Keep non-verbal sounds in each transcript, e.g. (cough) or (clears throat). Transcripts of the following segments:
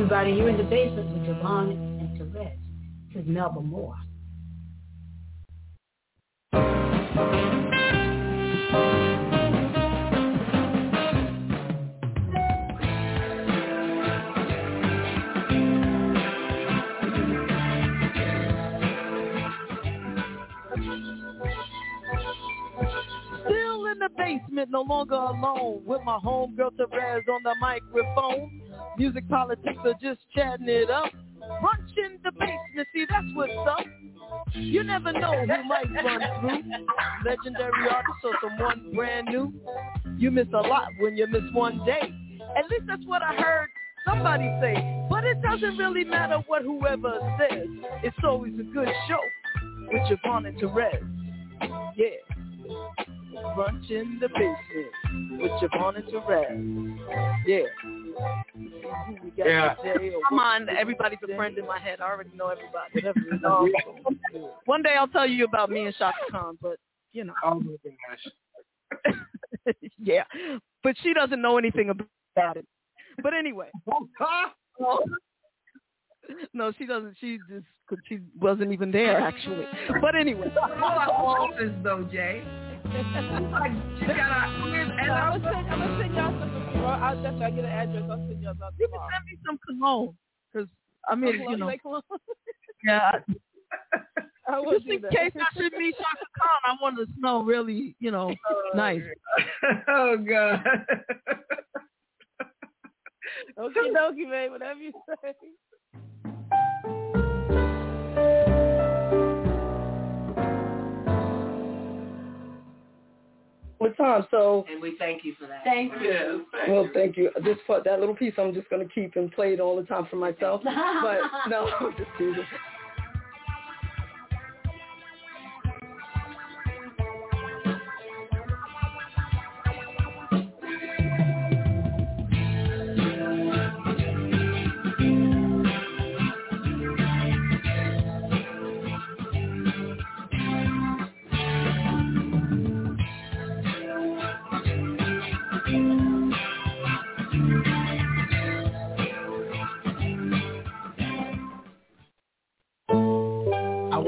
Everybody. You're in the basement with JaVonne and Terez. This is Melba Moore. Still in the basement, no longer alone, with my homegirl Terez on the microphone. Music politics or just chatting it up. Brunch in the basement, see that's what's up. You never know who might run through. Legendary artist or someone brand new. You miss a lot when you miss one day. At least that's what I heard somebody say. But it doesn't really matter what whoever says. It's always a good show with JaVonne and Terez. Yeah. Brunch in the basement with JaVonne and Terez. Yeah. Yeah. Come on, everybody's a friend in my head. I already know everybody. Whatever. Um, one day I'll tell you about me and Chaka Khan, but you know. Oh my gosh. (laughs) yeah, but she doesn't know anything about it. But anyway, (laughs) no, she doesn't. She just 'cause she wasn't even there actually. Mm. But anyway, office though, Jay. like you gotta (laughs) and I'm gonna send, I'm gonna send y'all some. I'll just I get an address. I'll send y'all some. You can send me some cologne, cause I mean, you know, (laughs) yeah. I Just in case I should meet Chaka Khan, I want to smell really, you know, oh, nice. oh god. Okay, dokie, babe. Whatever you say. What time? So, And we thank you for that. Thank you. Yes, thank well, you. thank you. This part, that little piece, I'm just gonna keep and play it all the time for myself. (laughs) But no, (laughs) just kidding.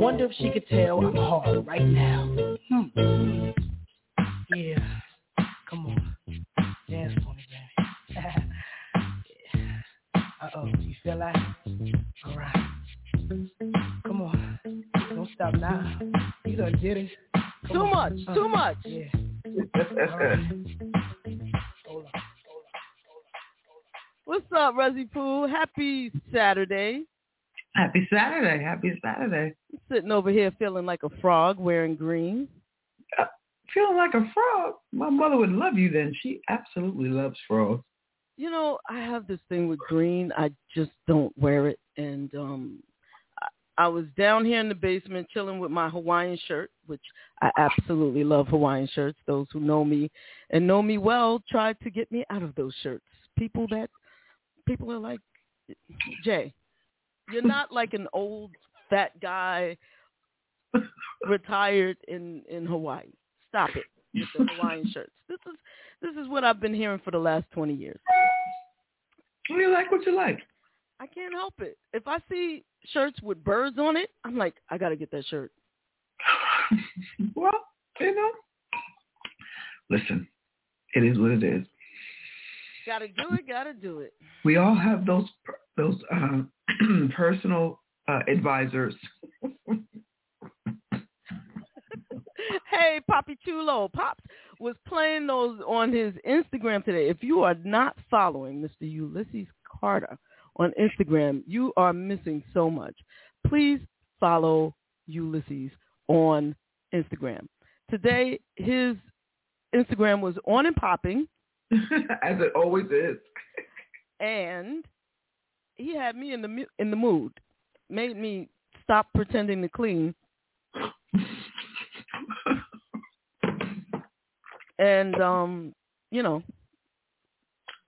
Wonder if she could tell I'm hard right now. Hmm. Yeah. Come on. Dance for me, baby. (laughs) Uh-oh. You feel that? All right. Come on. Don't stop now. You done did it. Come Too on. much, Uh, too much. Yeah. (laughs) All right. Hold on. What's up, Rezzy Pooh? Happy Saturday. Happy Saturday. Happy Saturday. Sitting over here feeling like a frog wearing green. Feeling like a frog. My mother would love you then. She absolutely loves frogs. You know, I have this thing with green. I just don't wear it. And um I, I was down here in the basement chilling with my Hawaiian shirt, which I absolutely love Hawaiian shirts. Those who know me and know me well tried to get me out of those shirts. People that people are like Jay, you're (laughs) not like an old fat guy retired in in Hawaii. Stop it with the Hawaiian shirts. This is this is what I've been hearing for the last 20 years. You like what you like. I can't help it. If I see shirts with birds on it, I'm like, I got to get that shirt. (laughs) well, you know. Listen, it is what it is. Got to do it. Got to do it. We all have those those uh, (clears throat) personal uh, advisors. (laughs) (laughs) Hey, Poppy Chulo. Pops was playing those on his Instagram today. If you are not following Mr. Ulysses Carter on Instagram, you are missing so much. Please follow Ulysses on Instagram. Today, his Instagram was on and popping. (laughs) As it always is. (laughs) and he had me in the in the mood. Made me stop pretending to clean. And um, you know.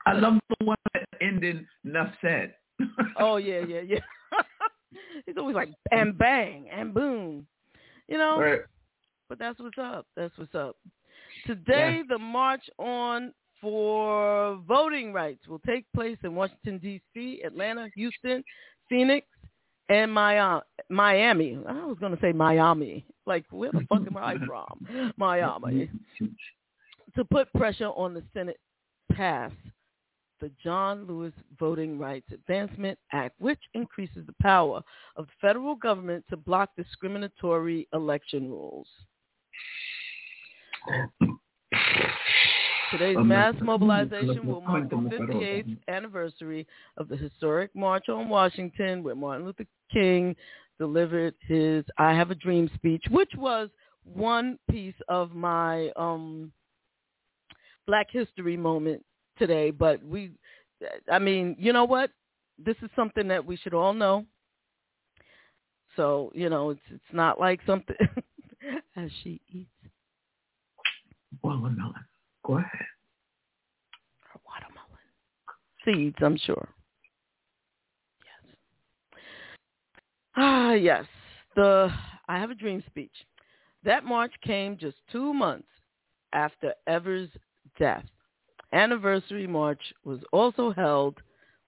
I love the one that ended enough (laughs) said. oh yeah, yeah, yeah. (laughs) He's always like and bang and boom. You know? Right. But that's what's up. That's what's up. Today, the March on for Voting Rights will take place in Washington, D.C., Atlanta, Houston, Phoenix, and Miami. I was going to say Miami. Like, where the fuck am I from? (laughs) Miami. To put pressure on the Senate pass the John Lewis Voting Rights Advancement Act, which increases the power of the federal government to block discriminatory election rules. Today's mass mobilization will mark the 58th anniversary of the historic March on Washington, where Martin Luther King delivered his "I Have a Dream" speech, which was one piece of my um, Black History moment today. But we, I mean, you know what? This is something that we should all know. So you know, it's it's not like something (laughs) as she eats watermelon. Go ahead. Or watermelon. Seeds, I'm sure. Yes. Ah, yes. The I Have a Dream speech. That march came just two months after Evers' death. Anniversary march was also held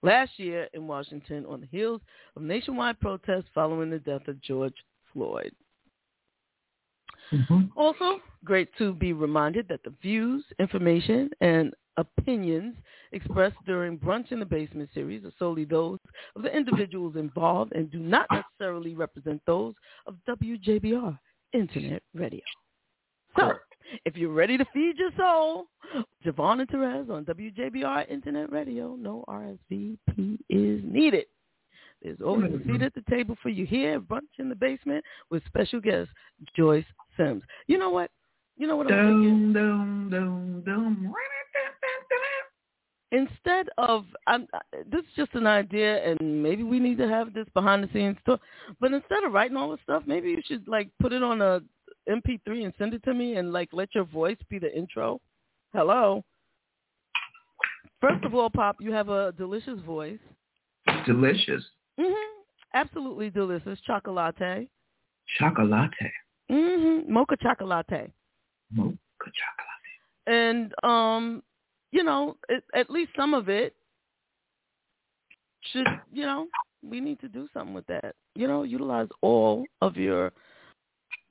last year in Washington on the heels of nationwide protests following the death of George Floyd. Mm-hmm. Also, great to be reminded that the views, information, and opinions expressed during Brunch in the Basement series are solely those of the individuals involved and do not necessarily represent those of WJBR Internet Radio. So, if you're ready to feed your soul, (laughs) JaVonne and Terez on WJBR Internet Radio, no RSVP is needed. There's always a seat at the table for you here, brunch in the basement with special guest Joyce Sims. You know what? You know what I'm thinking? Dum, dum, dum. Instead of, I'm, uh, this is just an idea, and maybe we need to have this behind the scenes stuff. But instead of writing all this stuff, maybe you should like put it on a MP3 and send it to me, and like let your voice be the intro. Hello. First of all, Pop, you have a delicious voice. Delicious. Mhm. Absolutely delicious chocolate. Chocolate. Mhm. Mocha chocolate. Mocha chocolate. And um, you know, it, at least some of it should, you know, we need to do something with that. You know, utilize all of your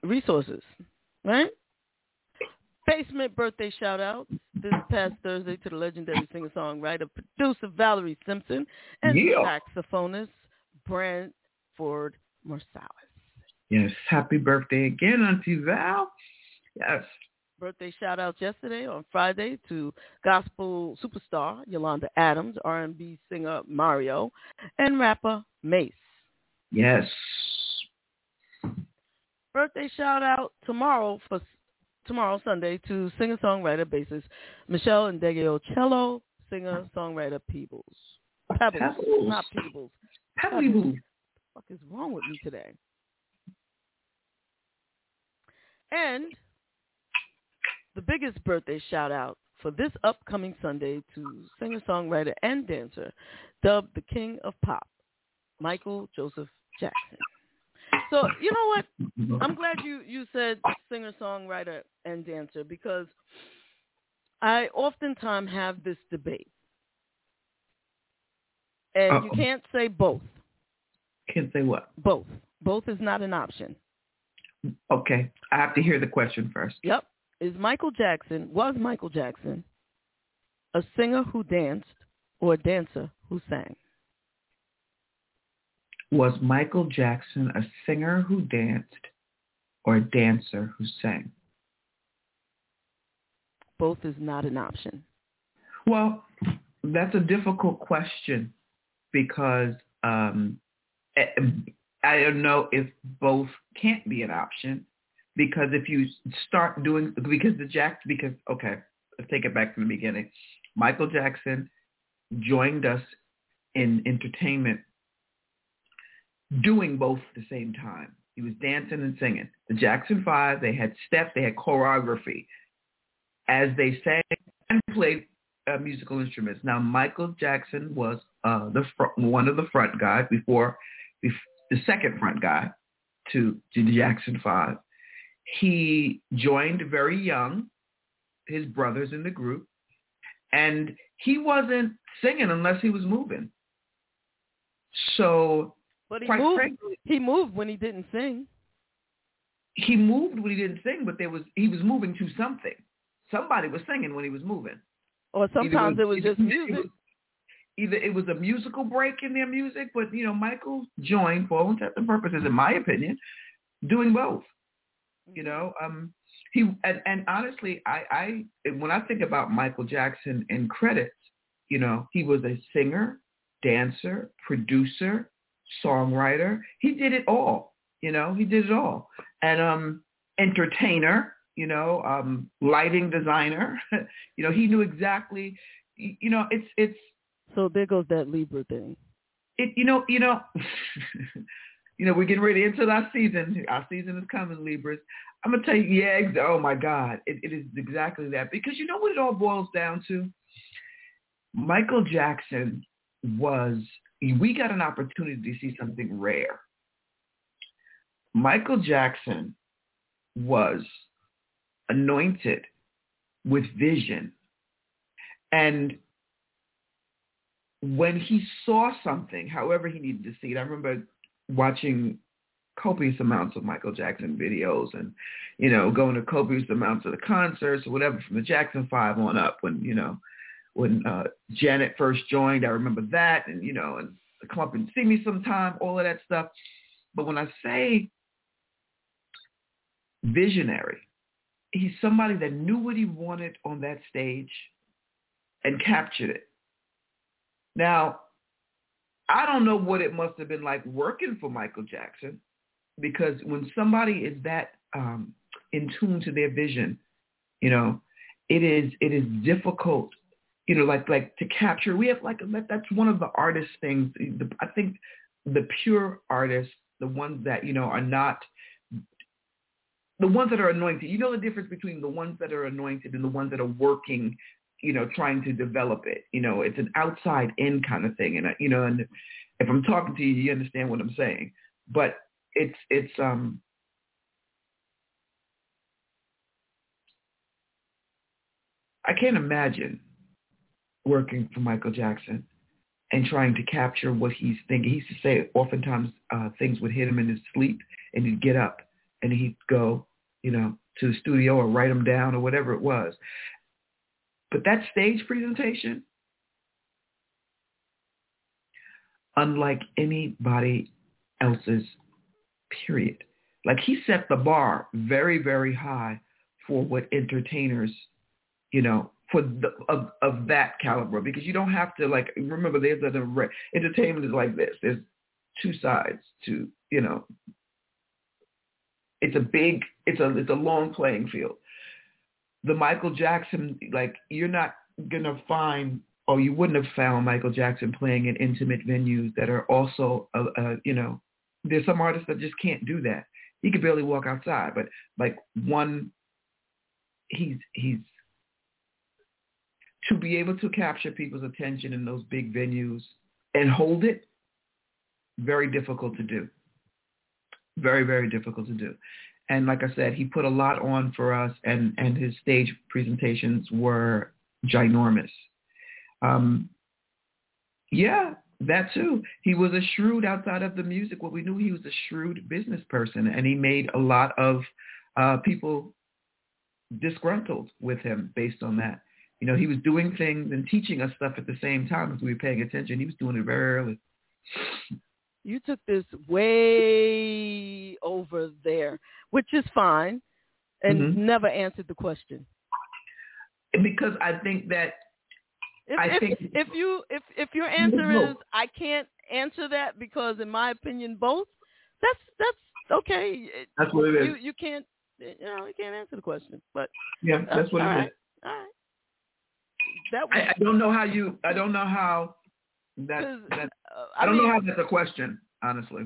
resources, right? Basement birthday shout out this past Thursday to the legendary singer songwriter producer Valerie Simpson and Yeah. saxophonist Branford Marsalis. Yes. Happy birthday again, Auntie Val. Yes. Birthday shout outs yesterday on Friday to gospel superstar Yolanda Adams, R&B singer Mario, and rapper Mase. Yes. Birthday shout out tomorrow for tomorrow Sunday to singer songwriter bassist Michelle and Degio Cello, singer songwriter Peebles. Pebbles, Pebbles. not Peebles. Pebbly Boo. What the fuck is wrong with me today? And the biggest birthday shout out for this upcoming Sunday to singer songwriter and dancer, dubbed the King of Pop, Michael Joseph Jackson. So you know what? I'm glad you you said singer songwriter and dancer because I oftentimes have this debate, and you Uh-oh. can't say both. Can't say what. Both. Both is not an option. Okay. I have to hear the question first. Yep. Is Michael Jackson, was Michael Jackson a singer who danced or a dancer who sang? Was Michael Jackson a singer who danced or a dancer who sang? both is not an option? Well, that's a difficult question because um, eh, I don't know if both can't be an option because if you start doing because the Jack because okay let's take it back from the beginning Michael Jackson joined us in entertainment doing both at the same time he was dancing and singing the Jackson Five they had steps they had choreography as they sang and played uh, musical instruments now Michael Jackson was uh, the one of the front guys before, before the second front guy to to the Jackson Five. He joined very young, his brothers in the group, and he wasn't singing unless he was moving. So, but he moved. Frankly, he moved when he didn't sing. He moved when he didn't sing, but there was he was moving to something. Somebody was singing when he was moving. Or sometimes it was, it was just music. It was, either it was a musical break in their music, but you know, Michael joined for all intents and purposes, in my opinion, doing both. You know, um, he and, and honestly, I, I when I think about Michael Jackson in credits, you know, he was a singer, dancer, producer, songwriter. He did it all. You know, he did it all, and um, entertainer. You know, um, lighting designer. (laughs) you know, he knew exactly. You know, it's it's so there goes that Libra thing. It, you know, you know, (laughs) you know, we're getting ready into our season. Our season is coming, Libras. I'm gonna tell you, yeah, oh my God, it, it is exactly that because you know what it all boils down to. Michael Jackson was. We got an opportunity to see something rare. Michael Jackson was anointed with vision. And when he saw something, however he needed to see it, I remember watching copious amounts of Michael Jackson videos and, you know, going to copious amounts of the concerts or whatever from the Jackson 5 on up when, you know, when uh, Janet first joined, I remember that and, you know, and come up and see me sometime, all of that stuff. But when I say visionary, he's somebody that knew what he wanted on that stage and captured it. Now, I don't know what it must have been like working for Michael Jackson because when somebody is that um, in tune to their vision, you know, it is it is difficult, you know, like like to capture. We have like that's one of the artist things. I think the pure artists, the ones that you know are not the ones that are anointed. You know the difference between the ones that are anointed and the ones that are working you know, trying to develop it. You know, it's an outside in kind of thing. And, you know, and if I'm talking to you, you understand what I'm saying. But it's, it's, um, I can't imagine working for Michael Jackson and trying to capture what he's thinking. He used to say oftentimes uh, things would hit him in his sleep and he'd get up and he'd go, you know, to the studio or write them down or whatever it was. But that stage presentation, unlike anybody else's, period. Like he set the bar very, very high for what entertainers, you know, for the, of of that caliber because you don't have to like remember there's a entertainment is like this. There's two sides to you know. It's a big, it's a it's a long playing field the Michael Jackson, like you're not gonna find, or you wouldn't have found Michael Jackson playing in intimate venues that are also, uh, uh, you know, there's some artists that just can't do that. He could barely walk outside, but like one, he's he's to be able to capture people's attention in those big venues and hold it, very difficult to do. Very, very difficult to do. And like I said, he put a lot on for us, and and his stage presentations were ginormous. Um, yeah, that too. He was a shrewd outside of the music. What we knew he was a shrewd business person, and he made a lot of uh, people disgruntled with him based on that. You know, he was doing things and teaching us stuff at the same time as we were paying attention. He was doing it very early you took this way over there, which is fine, and mm-hmm. never answered the question. because I think that if, I if, think if you if if your answer is I can't answer that because in my opinion both, that's that's okay. That's what it is. You you can't you know you can't answer the question, but yeah, that's what it right. is. All right. That was, I, I don't know how you. I don't know how that. that uh, I, don't mean, know how that's a question. Honestly,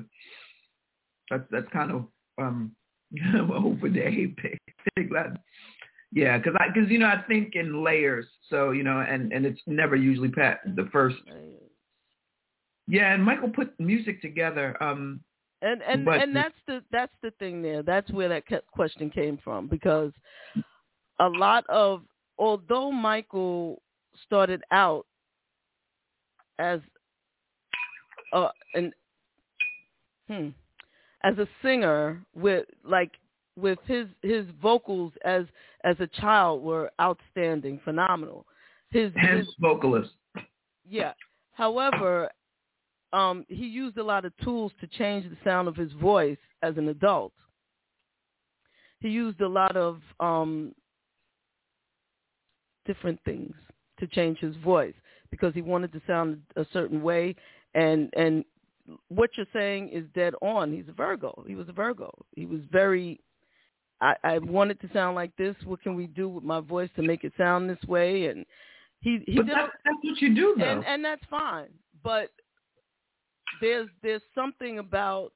that's that's kind of um (laughs) over (laughs) the apex. Yeah, because I because you know I think in layers. So you know, and and it's never usually pat the first. Yeah, and Michael put music together. Um, and and but and that's the that's the thing there. That's where that question came from because a lot of although Michael started out as a an hmm as a singer with like with his his vocals as as a child were outstanding, phenomenal. His hence his vocalist. yeah. However, um, he used a lot of tools to change the sound of his voice as an adult. He used a lot of um, different things to change his voice because he wanted to sound a certain way. And and what you're saying is dead on. He's a Virgo. He was a Virgo. He was very. I, I wanted to sound like this. What can we do with my voice to make it sound this way? And he he But did that, that's what you do, though. and and that's fine. But there's there's something about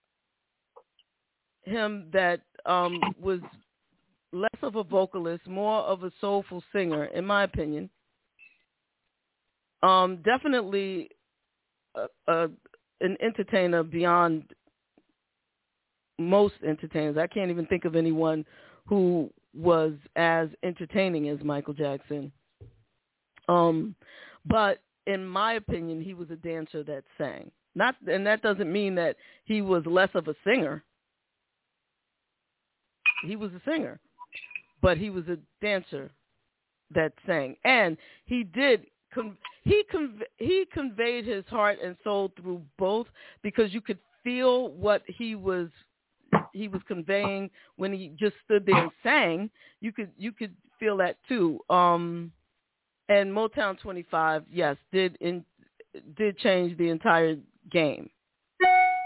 him that um was less of a vocalist, more of a soulful singer, in my opinion. Um, definitely a, a, an entertainer beyond most entertainers. I can't even think of anyone who was as entertaining as Michael Jackson. Um, but in my opinion, he was a dancer that sang. Not, and that doesn't mean that he was less of a singer. He was a singer, but he was a dancer that sang, and he did. Con- he con- he conveyed his heart and soul through both because you could feel what he was he was conveying when he just stood there and sang. You could you could feel that too. Um, and Motown 25, yes, did in did change the entire game.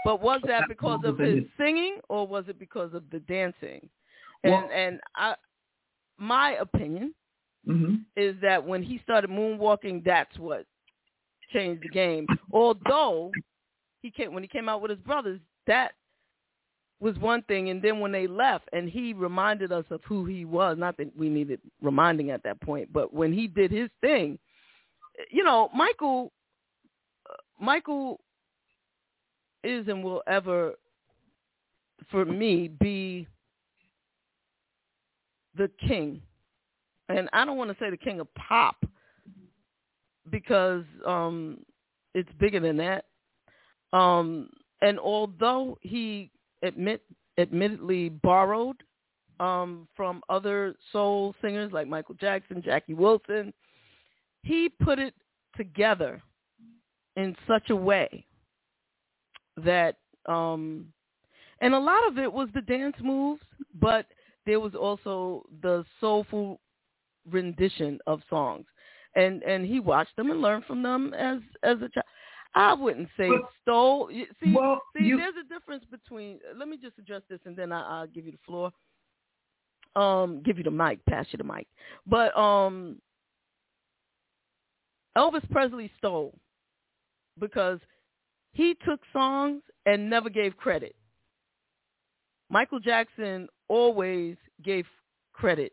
But was that because of his singing or was it because of the dancing? And Well- and I my opinion hmm is that when he started moonwalking, that's what changed the game. Although he came when he came out with his brothers, that was one thing, and then when they left, and he reminded us of who he was. Not that we needed reminding at that point, but when he did his thing, you know, Michael, uh, Michael is and will ever, for me, be the king and I don't want to say the king of pop because um, it's bigger than that. Um, and although he admit admittedly borrowed um, from other soul singers like Michael Jackson, Jackie Wilson, he put it together in such a way that um, and a lot of it was the dance moves, but there was also the soulful rendition of songs, and and he watched them and learned from them as as a child. I wouldn't say stole. See, well, see, you- there's a difference between. Let me just address this, and then I, I'll give you the floor. Um, give you the mic, pass you the mic. But um, Elvis Presley stole because he took songs and never gave credit. Michael Jackson always gave credit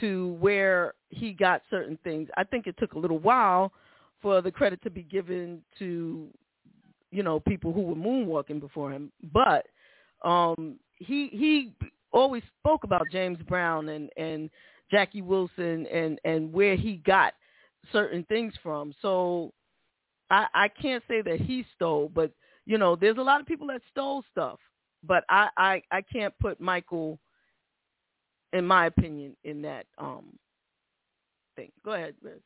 to where he got certain things. I think it took a little while for the credit to be given to, you know, people who were moonwalking before him. But um, he he always spoke about James Brown and and Jackie Wilson and and where he got certain things from. So I I can't say that he stole, but you know, there's a lot of people that stole stuff. But I I I can't put Michael in my opinion, in that um thing. Go ahead, Liz.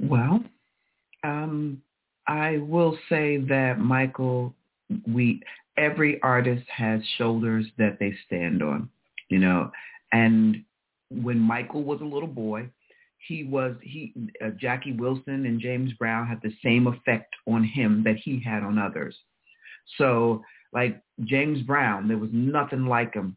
Well, um, I will say that Michael, we every artist has shoulders that they stand on, you know, and when Michael was a little boy, he was he uh, Jackie Wilson and James Brown had the same effect on him that he had on others. So like James Brown, there was nothing like him.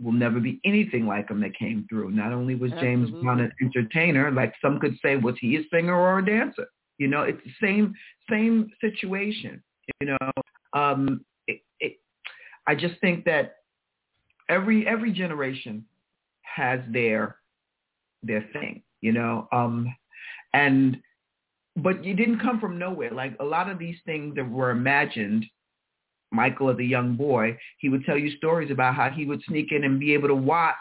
Will never be anything like him that came through. Not only was James. Brown an entertainer, like some could say, was he a singer or a dancer? You know, it's the same same situation. You know, um, it, it, I just think that every every generation has their their thing. You know, um, and but you didn't come from nowhere. Like a lot of these things that were imagined Michael as a young boy, he would tell you stories about how he would sneak in and be able to watch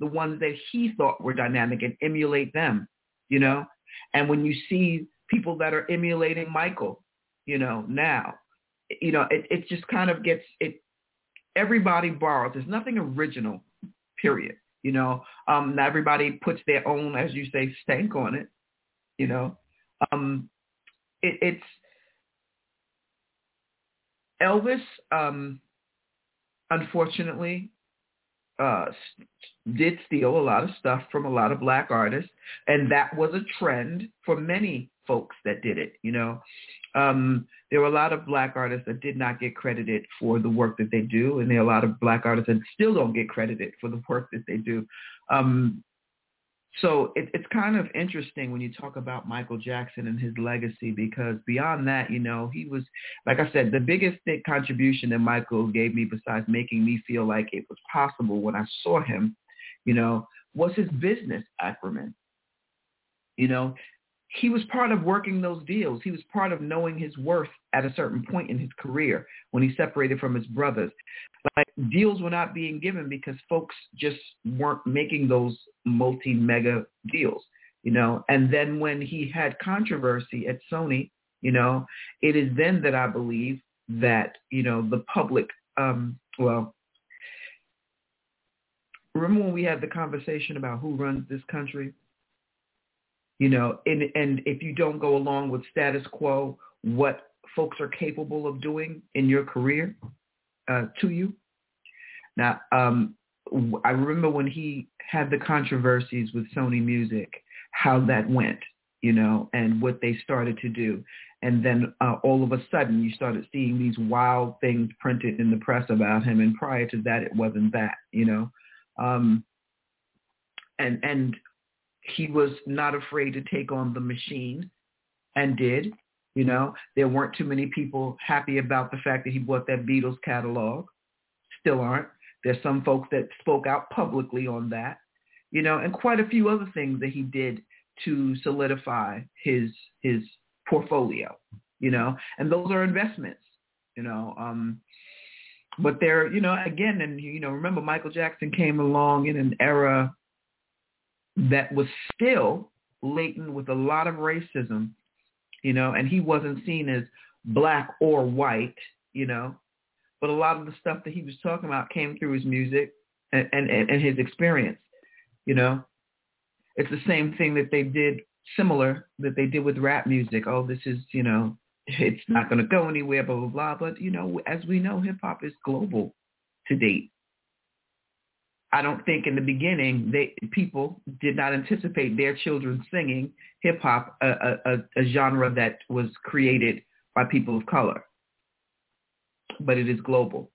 the ones that he thought were dynamic and emulate them, you know? And when you see people that are emulating Michael, you know, now, you know, it, it just kind of gets, it, everybody borrows. There's nothing original, period. You know, um, not everybody puts their own, as you say, stank on it, you know? Um, it, it's, Elvis, um, unfortunately, uh, did steal a lot of stuff from a lot of black artists, and that was a trend for many folks that did it. You know, um, there were a lot of black artists that did not get credited for the work that they do, and there are a lot of black artists that still don't get credited for the work that they do. Um, so it, it's kind of interesting when you talk about Michael Jackson and his legacy because beyond that, you know, he was, like I said, the biggest big contribution that Michael gave me besides making me feel like it was possible when I saw him, you know, was his business acumen. You know, he was part of working those deals. He was part of knowing his worth at a certain point in his career when he separated from his brothers. Like deals were not being given because folks just weren't making those multi-mega deals, you know. And then when he had controversy at Sony, you know, it is then that I believe that, you know, the public, um, well, remember when we had the conversation about who runs this country? You know, and, and if you don't go along with status quo, what folks are capable of doing in your career uh, to you. Now, um, I remember when he had the controversies with Sony Music, how that went, you know, and what they started to do. And then uh, all of a sudden you started seeing these wild things printed in the press about him. And prior to that, it wasn't that, you know. Um, and, and he was not afraid to take on the machine and did. You know, there weren't too many people happy about the fact that he bought that Beatles catalog. Still aren't. There's some folks that spoke out publicly on that, you know, and quite a few other things that he did to solidify his his portfolio, you know, and those are investments, you know. Um, but they're, you know, again, and you know, remember Michael Jackson came along in an era that was still latent with a lot of racism, you know, and he wasn't seen as black or white, you know, but a lot of the stuff that he was talking about came through his music and, and, and his experience, you know. It's the same thing that they did similar that they did with rap music. Oh, this is, you know, it's not going to go anywhere, blah, blah, blah. But, you know, as we know, hip hop is global to date. I don't think in the beginning they people did not anticipate their children singing hip hop, a, a, a genre that was created by people of color. But it is global.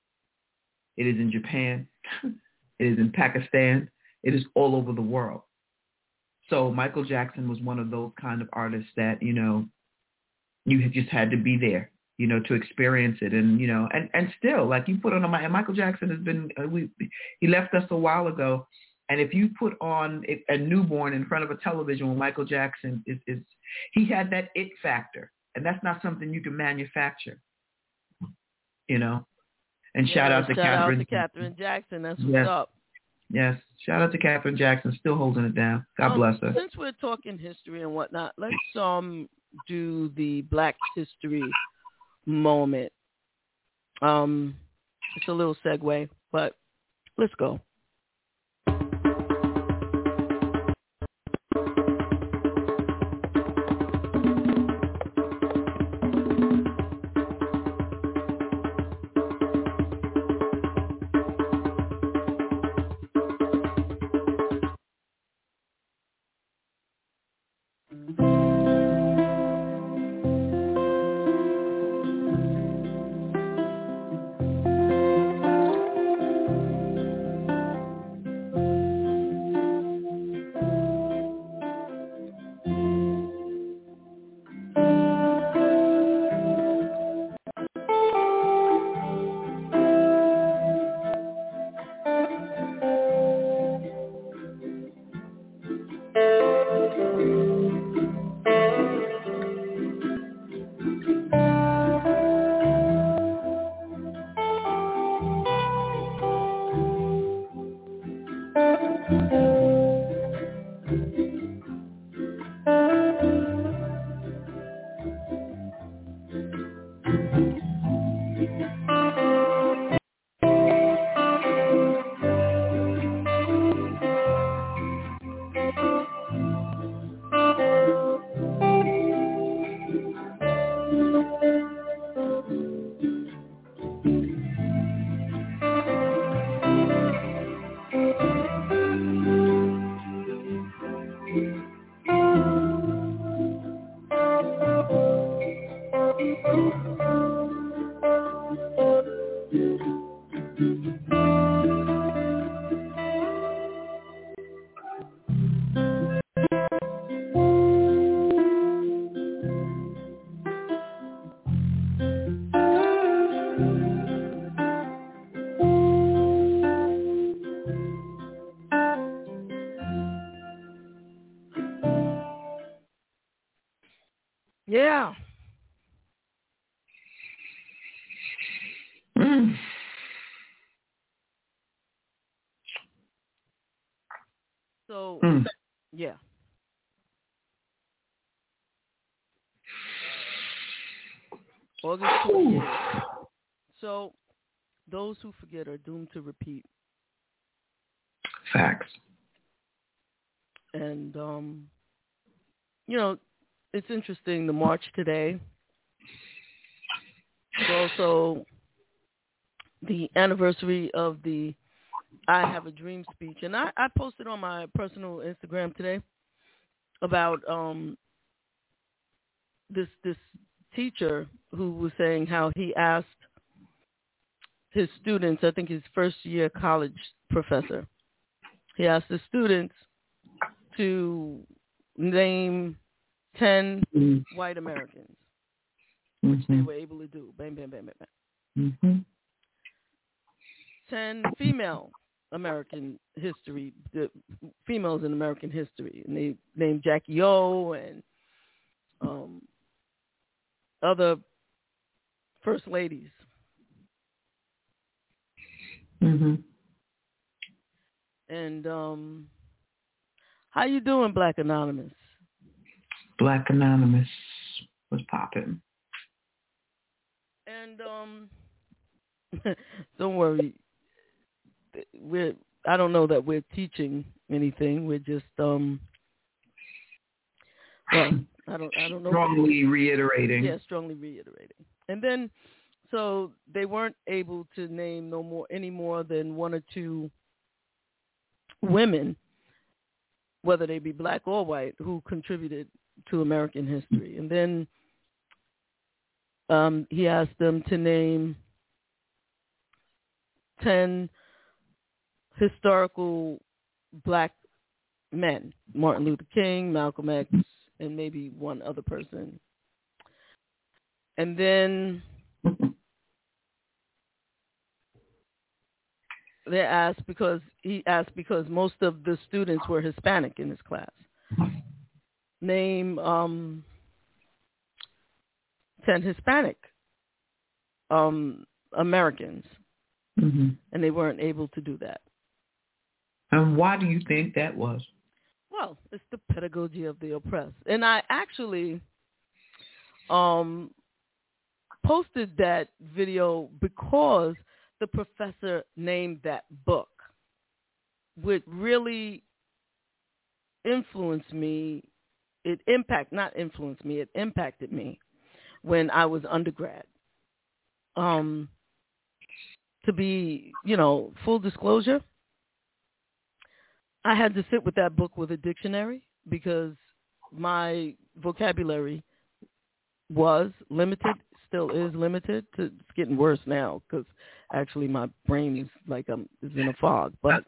It is in Japan. (laughs) It is in Pakistan. It is all over the world. So Michael Jackson was one of those kind of artists that, you know, you just had to be there you know, to experience it. And, you know, and, and still, like you put on a, and Michael Jackson has been, uh, we, he left us a while ago. And if you put on a, a newborn in front of a television when Michael Jackson is, is, he had that it factor. And that's not something you can manufacture, you know. And Yeah, shout out to shout Catherine. out to Catherine Jackson. That's what's Yes. up. Yes. Shout out to Catherine Jackson, still holding it down. God Um, bless her. Since we're talking history and whatnot, let's um do the Black History moment. Um, it's a little segue, but let's go. Those who forget are doomed to repeat. Facts. And, um, you know, it's interesting, the march today. It's also the anniversary of the I Have a Dream speech. And I, I posted on my personal Instagram today about um, this this teacher who was saying how he asked his students, I think his first year college professor, he asked the students to name 10 Mm. white Americans, which they were able to do. Bang, bang, bang, bang, bang. Mm-hmm. 10 female American history, the females in American history. And they named Jackie O and um, other first ladies. Mm-hmm. And um, how you doing, Black Anonymous? Black Anonymous was popping. And um, (laughs) don't worry, we're. I don't know that we're teaching anything. We're just um. Well, I don't. I don't know. Strongly reiterating. Yeah, strongly reiterating. And then, so they weren't able to name no more any more than one or two women, whether they be black or white, who contributed to American history. And then um, he asked them to name ten historical black men: Martin Luther King, Malcolm X, and maybe one other person. And then they asked because he asked because most of the students were Hispanic in his class. Name um, ten Hispanic um, Americans, Mm-hmm. and they weren't able to do that. And why do you think that was? Well, it's the pedagogy of the oppressed. And I actually um posted that video because the professor named that book, would really influence me. It impact not influenced me, it impacted me when I was undergrad. Um to be, you know, full disclosure, I had to sit with that book with a dictionary because my vocabulary was limited, still is limited. It's getting worse now because actually my brain is like I'm is in a fog. But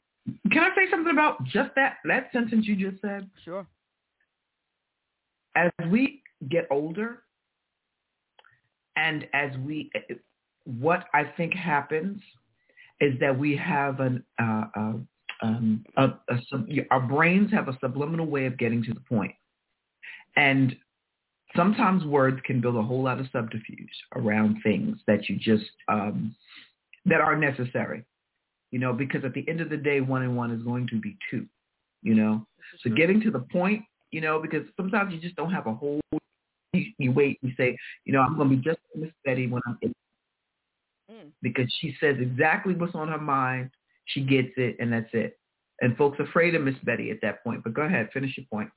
Can I say something about just that that sentence you just said? sure, As we get older, and as we, what I think happens is that we have an uh, uh, um, a, a sub, our brains have a subliminal way of getting to the point, and sometimes words can build a whole lot of subterfuge around things that you just um, that are necessary, you know, because at the end of the day, one and one is going to be two, you know. So getting to the point, you know, because sometimes you just don't have a whole. You, you wait. You say, you know, I'm going to be just like Miss Betty when I'm in, Mm. because she says exactly what's on her mind. She gets it, and that's it. And folks afraid of Miss Betty at that point. But go ahead, finish your point.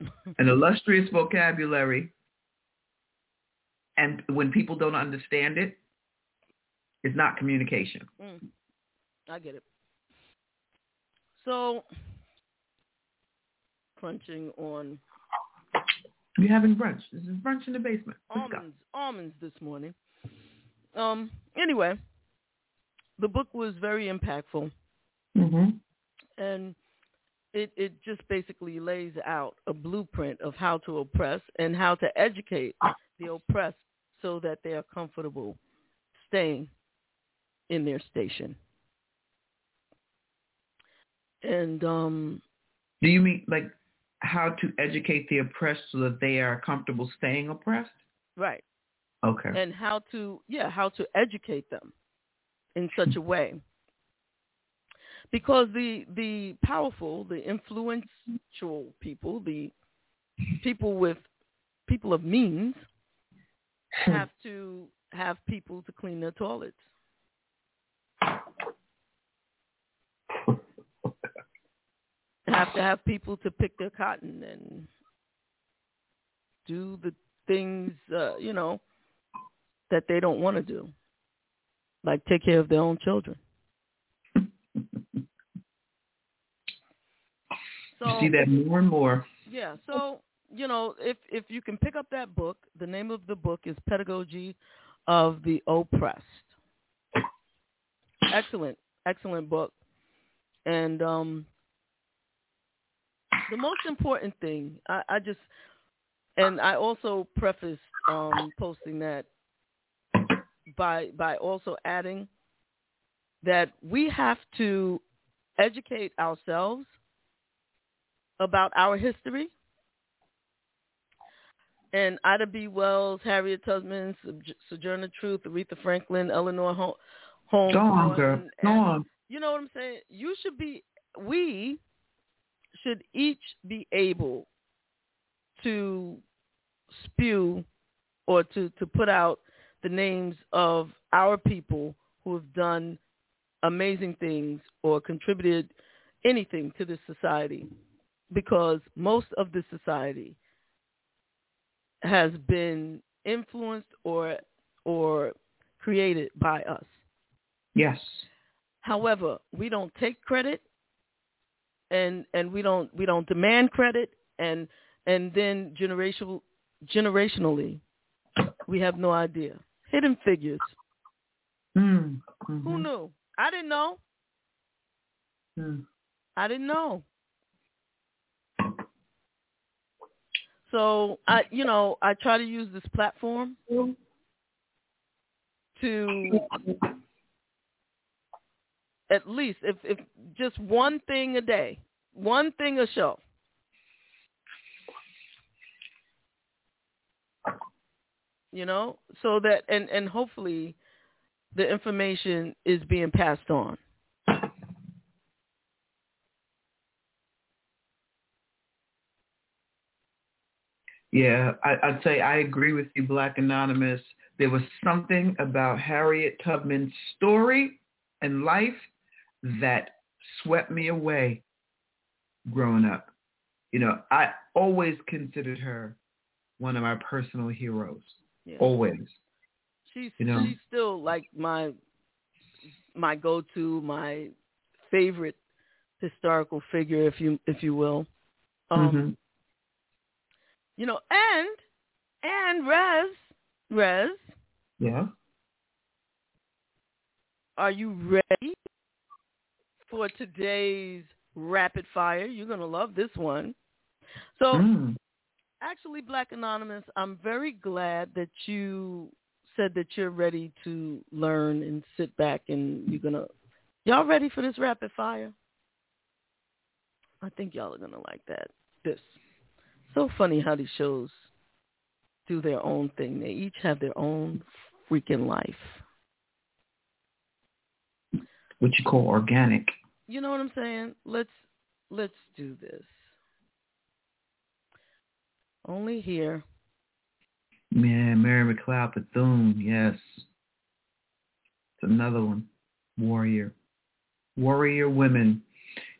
(laughs) An illustrious vocabulary, and when people don't understand it, it's not communication. Mm. I get it. So crunching on You're having brunch. This is brunch in the basement. Let's go. almonds almonds this morning. Um anyway, the book was very impactful Mm-hmm. and it it just basically lays out a blueprint of how to oppress and how to educate the oppressed so that they are comfortable staying in their station. And um Do you mean like how to educate the oppressed so that they are comfortable staying oppressed? Right. Okay. And how to yeah, how to educate them in such a way. Because the the powerful, the influential people, the people with people of means have to have people to clean their toilets. have to have people to pick their cotton and do the things, uh, you know, that they don't want to do, like take care of their own children. So, you see that more and more. Yeah. So you know, if if you can pick up that book, the name of the book is Pedagogy of the Oppressed. Excellent, excellent book. And um, the most important thing, I, I just, and I also prefaced um, posting that by by also adding that we have to educate ourselves about our history. And Ida B. Wells, Harriet Tubman, Sojourner Truth, Aretha Franklin, Eleanor Holmes. Go on, girl. Go on. You know what I'm saying? You should be, we should each be able to spew or to, to put out the names of our people who have done amazing things or contributed anything to this society because most of the society has been influenced or or created by us. Yes. However, we don't take credit and and we don't we don't demand credit and and then generational generationally we have no idea. Hidden figures. Mm. Mm-hmm. Who knew? I didn't know. Mm. I didn't know. So I, you know, I try to use this platform to at least, if if just one thing a day, one thing a show. You know, so that and and hopefully the information is being passed on. Yeah, I, I'd say I agree with you, Black Anonymous. There was something about Harriet Tubman's story and life that swept me away growing up. You know, I always considered her one of my personal heroes. Yeah. Always. She's you know? she's still like my my go to, my favorite historical figure if you if you will. Um mm-hmm you know, and and Rez, Rez. Yeah. Are you ready for today's rapid fire? You're gonna love this one. So, mm. actually, Black Anonymous, I'm very glad that you said that you're ready to learn and sit back and you're gonna. Y'all ready for this rapid fire? I think y'all are gonna like that. This so funny how these shows do their own thing. They each have their own freaking life. What you call organic. You know what I'm saying? Let's let's do this. Only here. Man, Mary McLeod Bethune, yes. It's another one. Warrior. Warrior women.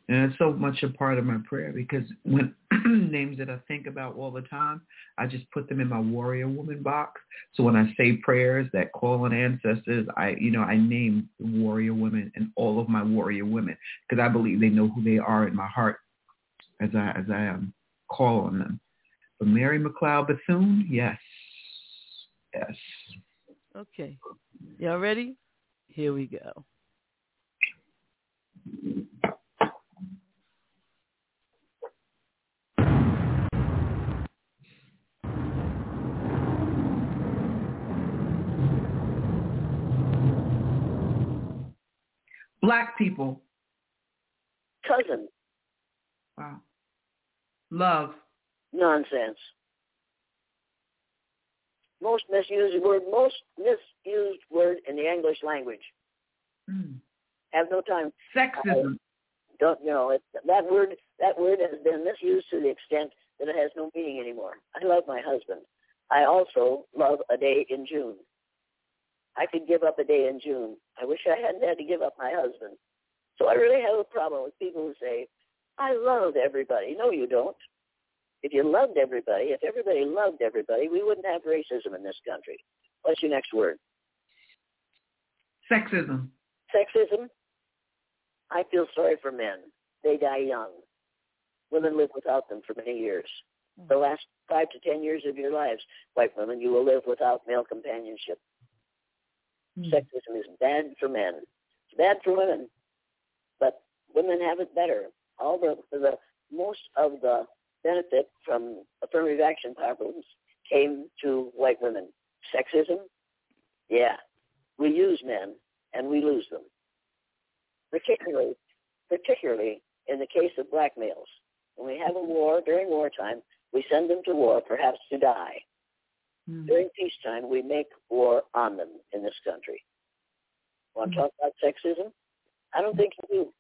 And it's so much a part of my prayer because when (clears throat) names that I think about all the time, I just put them in my warrior woman box. So when I say prayers that call on ancestors, I, you know, I name the warrior women and all of my warrior women because I believe they know who they are in my heart as I, as I um, call on them. But Mary McLeod Bethune, yes, yes. Okay. Y'all ready? Here we go. Black people. Cousin. Wow. Love. Nonsense. Most misused word, most misused word in the English language. Mm. Have no time. Sexism. I don't you know it, that word? That word has been misused to the extent that it has no meaning anymore. I love my husband. I also love a day in June. I could give up a day in June. I wish I hadn't had to give up my husband. So I really have a problem with people who say, I love everybody. No, you don't. If you loved everybody, if everybody loved everybody, we wouldn't have racism in this country. What's your next word? Sexism. Sexism. I feel sorry for men. They die young. Women live without them for many years. Hmm. The last five to ten years of your lives, white women, you will live without male companionship. Mm. Sexism is bad for men. It's bad for women, but women have it better. All the, the most of the benefit from affirmative action programs came to white women. Sexism, yeah, we use men and we lose them. Particularly, particularly in the case of black males. When we have a war during wartime, we send them to war perhaps to die. Mm. During peacetime, we make war on them in this country. Want to mm. talk about sexism? I don't think you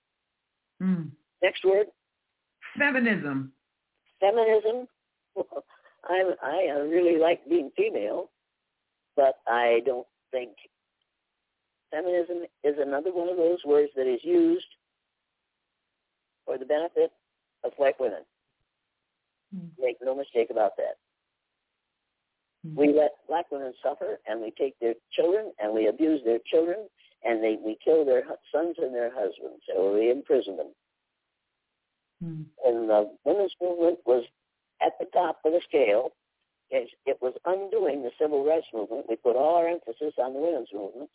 do. Mm. Next word? Feminism. Feminism? (laughs) Well, I, I really like being female, but I don't think feminism is another one of those words that is used for the benefit of white women. Mm. Make no mistake about that. Mm-hmm. We let black women suffer, and we take their children, and we abuse their children, and they we kill their sons and their husbands, or we imprison them. Mm-hmm. And the women's movement was at the top of the scale. It was undoing the civil rights movement. We put all our emphasis on the women's movement.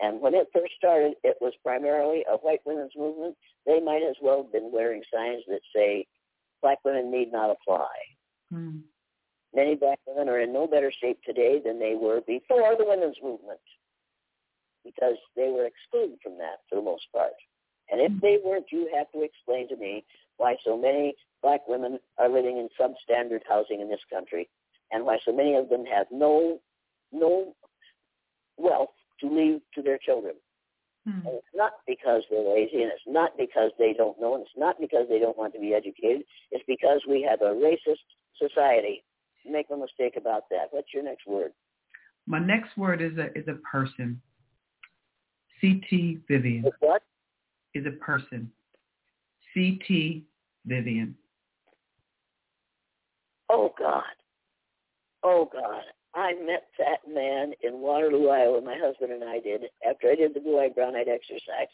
And when it first started, it was primarily a white women's movement. They might as well have been wearing signs that say, black women need not apply. Mm. Many black women are in no better shape today than they were before the women's movement because they were excluded from that for the most part. And if they weren't, you have to explain to me why so many black women are living in substandard housing in this country and why so many of them have no no wealth to leave to their children. Mm-hmm. And it's not because they're lazy, and it's not because they don't know, and it's not because they don't want to be educated. It's because we have a racist society Make no mistake about that. What's your next word? My next word is a is a person. C.T. Vivian. what? Is a person. C.T. Vivian. Oh God. Oh God. I met that man in Waterloo, Iowa. My husband and I did after I did the blue-eyed, brown-eyed exercise.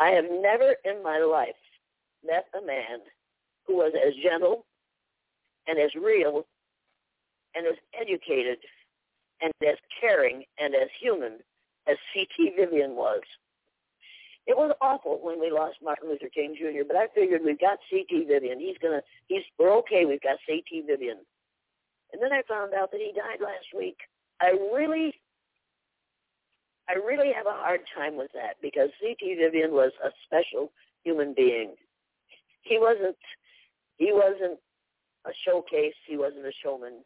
I have never in my life met a man who was as gentle and as real and as educated and as caring and as human as C.T. Vivian was. It was awful when we lost Martin Luther King Jr., but I figured we've got C.T. Vivian. He's gonna, he's, we're okay. We've got C.T. Vivian. And then I found out that he died last week. I really, I really have a hard time with that because C.T. Vivian was a special human being. He wasn't, he wasn't a showcase. He wasn't a showman.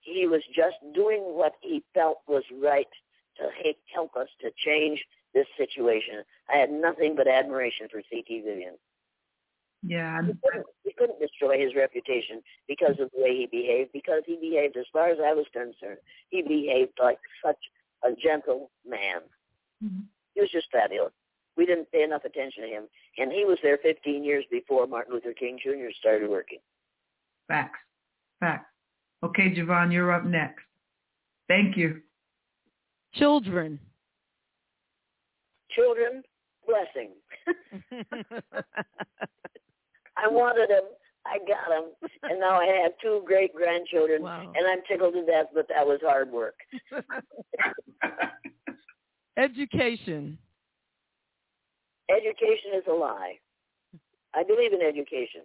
He was just doing what he felt was right to help us to change this situation. I had nothing but admiration for C.T. Vivian. Yeah. He couldn't, he couldn't destroy his reputation because of the way he behaved, because he behaved, as far as I was concerned, he behaved like such a gentle man. Mm-hmm. He was just fabulous. We didn't pay enough attention to him. And he was there 15 years before Martin Luther King Jr. started working. Facts. Facts. Okay, JaVonne, you're up next. Thank you. Children. Children, blessing. (laughs) I wanted them. I got them. And now I have two great grandchildren. Wow. And I'm tickled to death, but that was hard work. (laughs) (laughs) Education. Education is a lie. I believe in education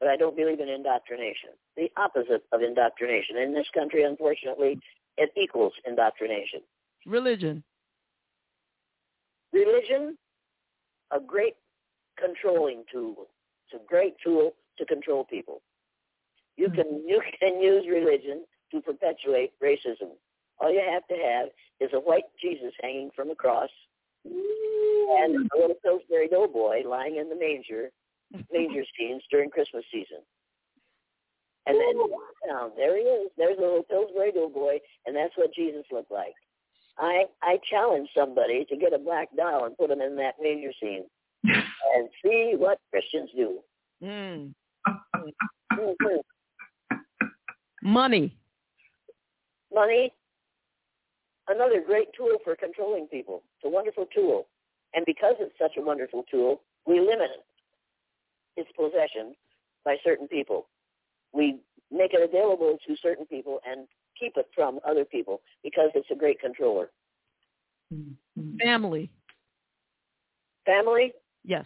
but I don't believe in indoctrination. The opposite of indoctrination. In this country, unfortunately, it equals indoctrination. Religion. Religion, a great controlling tool. It's a great tool to control people. You hmm. can you can use religion to perpetuate racism. All you have to have is a white Jesus hanging from a cross and a little Pillsbury Doughboy lying in the manger, manger (laughs) scenes during Christmas season. And then down, there he is. There's a little Pillsbury Doughboy, boy, and that's what Jesus looked like. I I challenge somebody to get a black doll and put him in that manger scene, (laughs) and see what Christians do. Mm. Mhm. Money. Money, another great tool for controlling people. It's a wonderful tool. And because it's such a wonderful tool, we limit its possession by certain people. We make it available to certain people and keep it from other people because it's a great controller. Mm-hmm. Family. Family, Yes.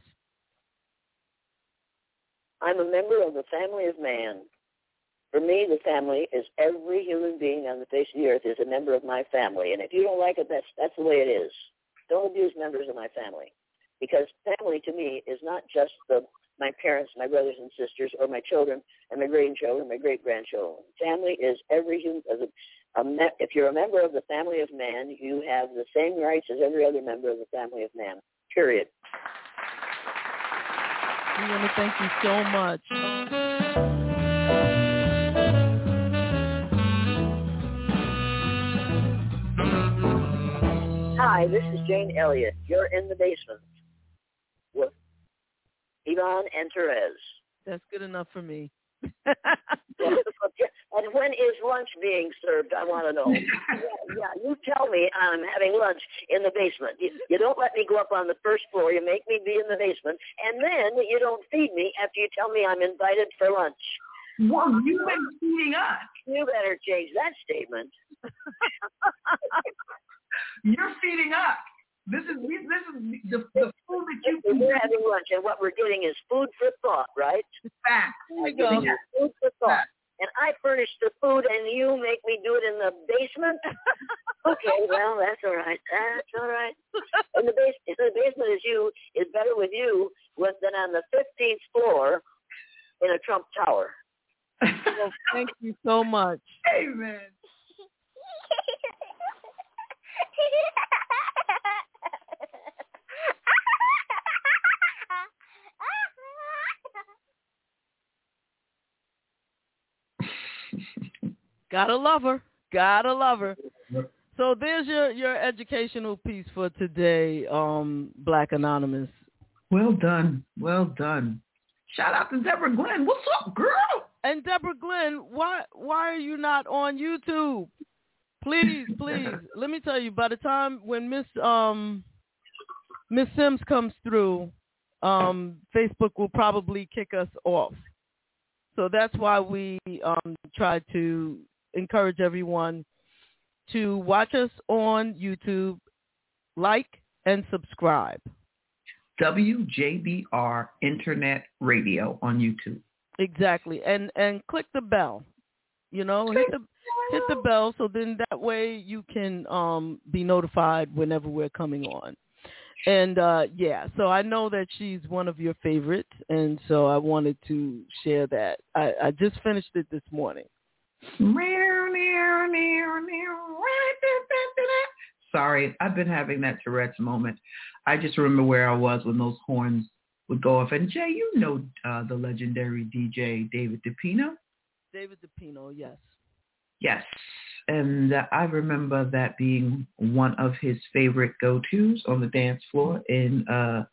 I'm a member of the family of man. For me, the family is every human being on the face of the earth is a member of my family. And if you don't like it, that's that's the way it is. Don't abuse members of my family. Because family to me is not just the my parents, my brothers and sisters, or my children and my grandchildren, my great grandchildren. Family is every human. As a, a me- if you're a member of the family of man, you have the same rights as every other member of the family of man. Period. We want to thank you so much. Hi, this is Jane Elliott. You're in the basement with Yvonne and Therese. That's good enough for me. (laughs) and when is lunch being served? I want to know. (laughs) yeah, yeah, you tell me I'm having lunch in the basement. You, you don't let me go up on the first floor. You make me be in the basement, and then you don't feed me after you tell me I'm invited for lunch. Well, you've been feeding us. You better change that statement. (laughs) You're feeding us. This is this is the, the food that you And we're having lunch, and what we're getting is food for thought, right? Facts. I'm giving food for thought. And I furnish the food, and you make me do it in the basement. (laughs) okay, well, that's all right. That's all right. And the base, the basement is you is better with you with than on the fifteenth floor in a Trump tower. Well, thank you so much. Amen. (laughs) Gotta love her. Gotta love her. So there's your your educational piece for today, um, Black Anonymous. Well done. Well done. Shout out to Deborah Glenn. What's up, girl? And Deborah Glenn, why why are you not on YouTube? Please, please. (laughs) Let me tell you, by the time when Miss um Miss Sims comes through, um, Facebook will probably kick us off. So that's why we um try to encourage everyone to watch us on YouTube, like and subscribe. WJBR Internet Radio on YouTube. Exactly. And and click the bell. You know, hit the hit the bell so then that way you can um be notified whenever we're coming on. And uh yeah, so I know that she's one of your favorites and so I wanted to share that. I, I just finished it this morning. Sorry, I've been having that Tourette's moment. I just remember where I was when those horns would go off. And Jay, you know uh, the legendary DJ David DePino. David DePino, yes. Yes. And uh, I remember that being one of his favorite go-tos on the dance floor in uh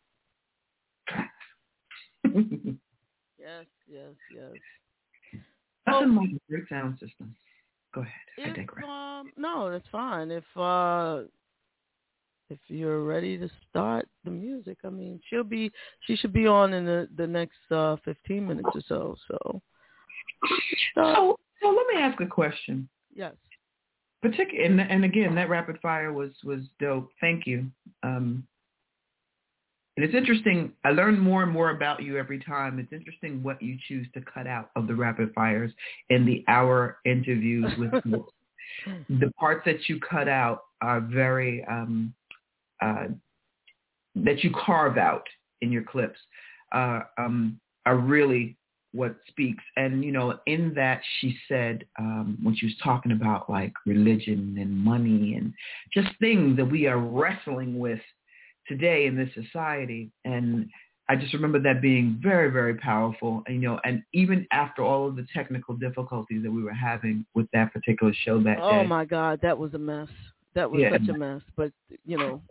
(laughs) Yes, yes, yes. Nothing like a great sound system. Go ahead. I digress. um, no, that's fine. If uh, if you're ready to start the music, I mean, she'll be she should be on in the the next uh 15 minutes or so. So, So, so let me ask a question. yes, Partic- and, and again, that rapid fire was was dope. Thank you. Um, and it's interesting. I learn more and more about you every time. It's interesting what you choose to cut out of the rapid fires in the hour interviews with (laughs) you. the parts that you cut out are very um, uh, that you carve out in your clips uh, um, are really what speaks. And, you know, in that she said, um, when she was talking about like religion and money and just things that we are wrestling with today in this society. And I just remember that being very, very powerful. And, you know, and even after all of the technical difficulties that we were having with that particular show that oh day. my God, that was a mess. That was Yeah. such a mess. But you know,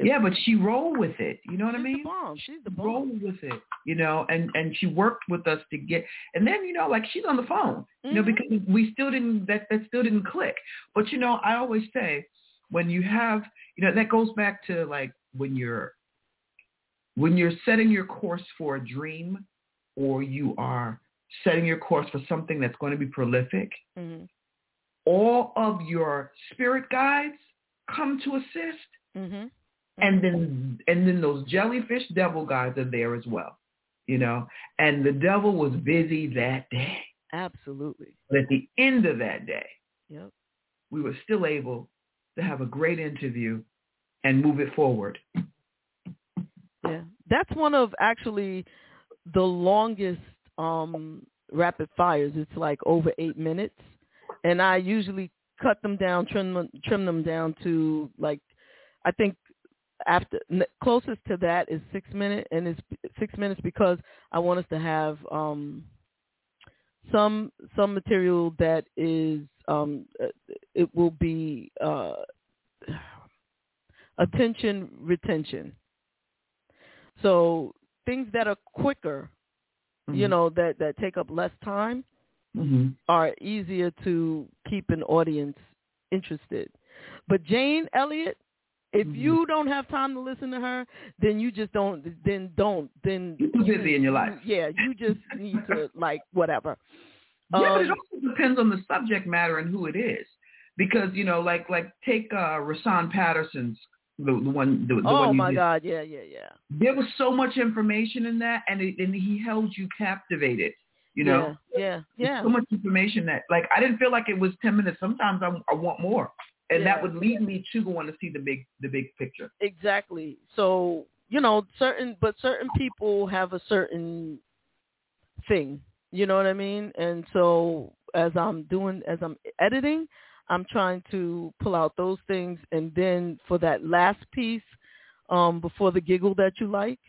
Yeah, but she rolled with it. You know what I she's mean? the bomb. She's the roll bomb. with it, you know, and and she worked with us to get, and then you know, like she's on the phone, you know, Mhm. because we still didn't that that still didn't click. But you know, I always say when you have, you know, that goes back to like when you're when you're setting your course for a dream, or you are setting your course for something that's going to be prolific. hmm All of your spirit guides come to assist hmm and then and then those jellyfish devil guys are there as well you know and the devil was busy that day Absolutely. but at the end of that day Yep. we were still able to have a great interview and move it forward Yeah. That's one of actually the longest um rapid fires. It's like over eight minutes. And I usually cut them down, trim them trim them down to like I think after n- closest to that is six minutes and it's six minutes because I want us to have um some some material that is um uh, it will be uh attention retention so things that are quicker, you Mhm. know, that that take up less time mm-hmm. are easier to keep an audience interested. But Jane Elliott, if Mhm. you don't have time to listen to her, then you just don't. Then don't. Then You're too busy in your life. Yeah, you just need to like whatever. yeah but it Um, also depends on the subject matter and who it is because you know like like take uh rasan patterson's the, the one the, the oh one my did. God! Yeah, yeah, yeah. there was so much information in that and it, and he held you captivated you know Yeah, yeah, yeah. so much information that like I didn't feel like it was ten minutes. Sometimes I, I want more, and Yeah. that would lead me to want to see the big the big picture. Exactly. So, you know, certain but certain people have a certain thing. You know what I mean? And so as I'm doing as I'm editing, I'm trying to pull out those things and then for that last piece, um, before the giggle that you like,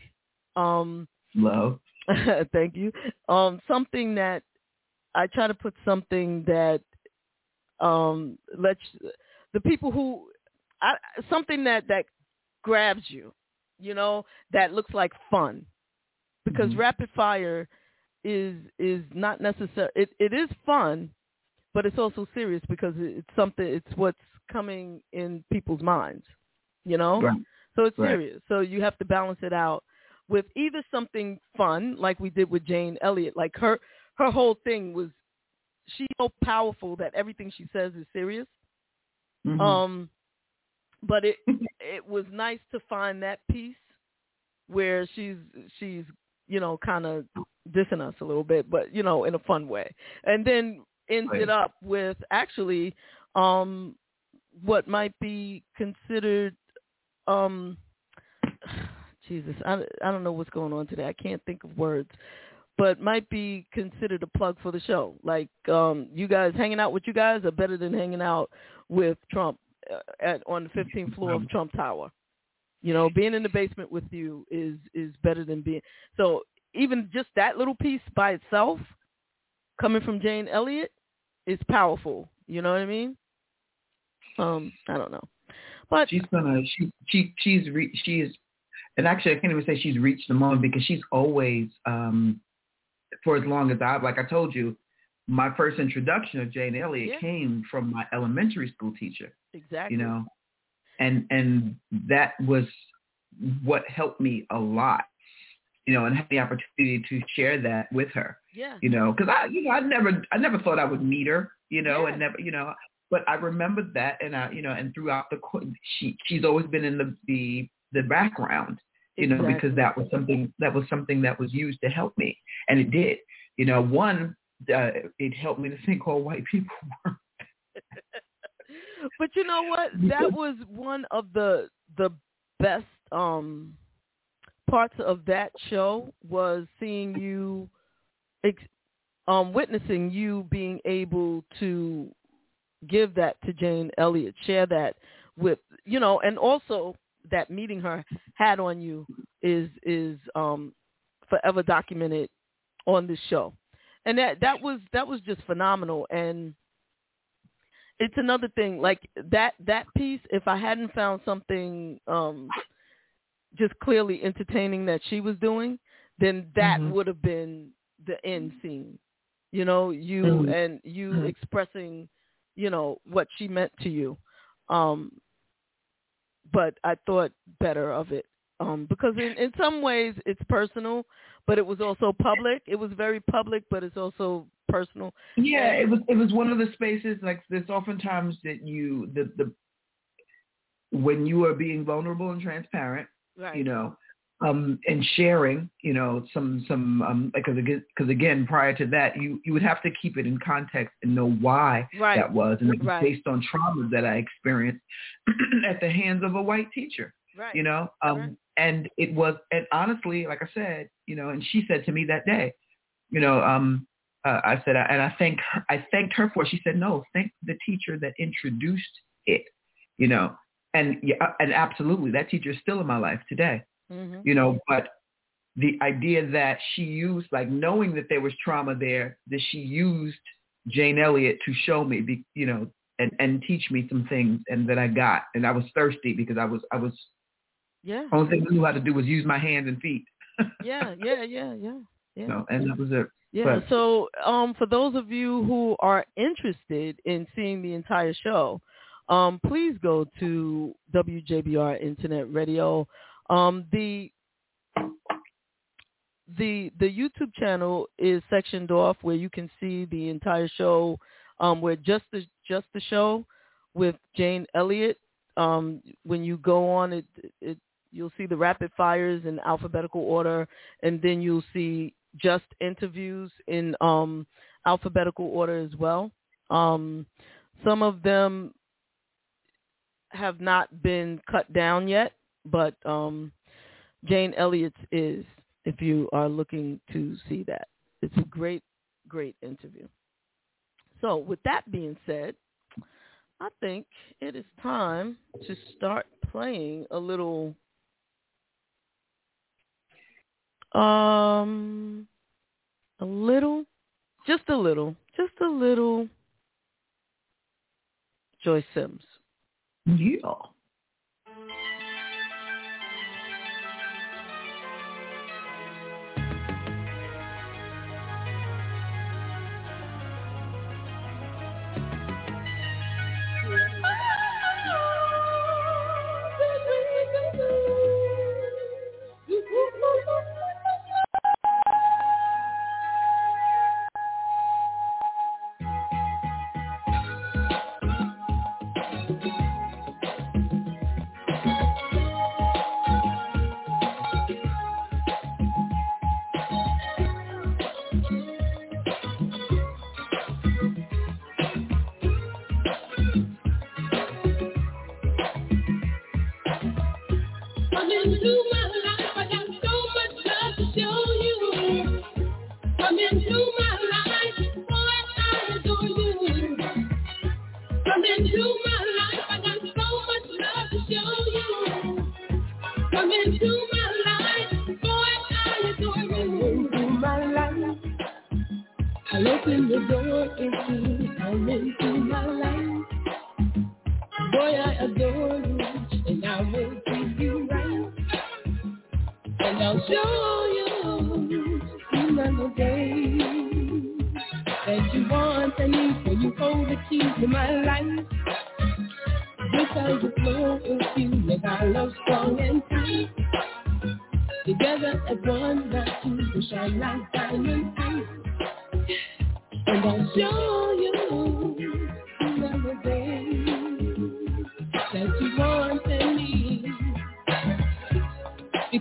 um Love. (laughs) thank you. Um something that I try to put something that um lets the people who I, something that that grabs you, you know, that looks like fun. Because Mhm. rapid fire is is not necessary. It it is fun, but it's also serious because it's something. It's what's coming in people's minds, you know. Right. So it's Right. serious. So you have to balance it out with either something fun, like we did with Jane Elliott. Like her her whole thing was she's so powerful that everything she says is serious. Mhm. Um, but it it was nice to find that piece where she's she's you know kind of dissing us a little bit, but you know in a fun way, and then ended Right. up with actually um what might be considered um (sighs) Jesus I I don't know what's going on today I can't think of words but might be considered a plug for the show. Like um you guys hanging out with you guys are better than hanging out with Trump uh, at on the 15th floor of Trump Tower. You know, being in the basement with you is is better than being so even just that little piece by itself coming from Jane Elliott is powerful. You know what I mean? Um, I don't know. But she's gonna she she she's re, she is, and actually I can't even say she's reached the moment because she's always um for as long as I've like I told you, my first introduction of Jane Elliott Yeah. came from my elementary school teacher. exactly. you know and and that was what helped me a lot you know and had the opportunity to share that with her Yeah. you know because i you know i never i never thought i would meet her you know Yeah. and never you know but i remembered that and i you know and throughout the she she's always been in the the the background you know because that was something that was something that was used to help me and it did you know one uh, it helped me to think all white people (laughs) were but you know what? That was one of the the best um parts of that show was seeing you ex- um, witnessing you being able to give that to Jane Elliott, share that with you know, and also that meeting her had on you is is um, forever documented on this show, and that that was that was just phenomenal. And it's another thing like that that piece. If I hadn't found something um, just clearly entertaining that she was doing, then that Mhm. would have been the end scene. You know, you Mhm. and you Mhm. expressing, you know, what she meant to you. Um, but I thought better of it um, because in, in some ways it's personal, but it was also public. It was very public, but it's also personal. Yeah, it was it was one of the spaces like there's oftentimes that you the the when you are being vulnerable and transparent, Right. you know, um, and sharing, you know, some some um, because again, because again, prior to that, you you would have to keep it in context and know why Right. that was, and it was Right. based on trauma that I experienced (clears throat) at the hands of a white teacher. Right. You know, um, and it was, and honestly, like I said, you know, and she said to me that day, you know, um, uh, I said, and I thank her, I thanked her for. it. She said, no, thank the teacher that introduced it, you know, and yeah, and absolutely, that teacher is still in my life today, Mhm. you know, but the idea that she used, like knowing that there was trauma there, that she used Jane Elliott to show me, be, you know, and and teach me some things, and that I got, and I was thirsty because I was I was Yeah. only thing I knew how to do was use my hands and feet, yeah, yeah, yeah, yeah, (laughs) yeah. know, and that was it. Yeah. But- So, um, for those of you who are interested in seeing the entire show, um, please go to WJBR Internet Radio. Um, the the the YouTube channel is sectioned off where you can see the entire show. Um, where just the just the show with Jane Elliott. Um, when you go on it, it you'll see the rapid fires in alphabetical order, and then you'll see just interviews in um, alphabetical order as well. Um, some of them have not been cut down yet, but um, Jane Elliott's is, if you are looking to see that. It's a great, great interview. So with that being said, I think it is time to start playing a little um a little just a little just a little Joyce Sims. Yeah.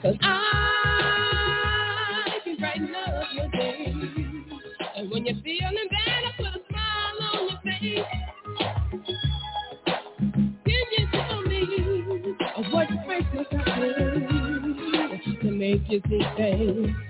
Because I can brighten up your day. And when you're feeling bad, I put a smile on your face. Can you tell me what breaks your heart to make you think things?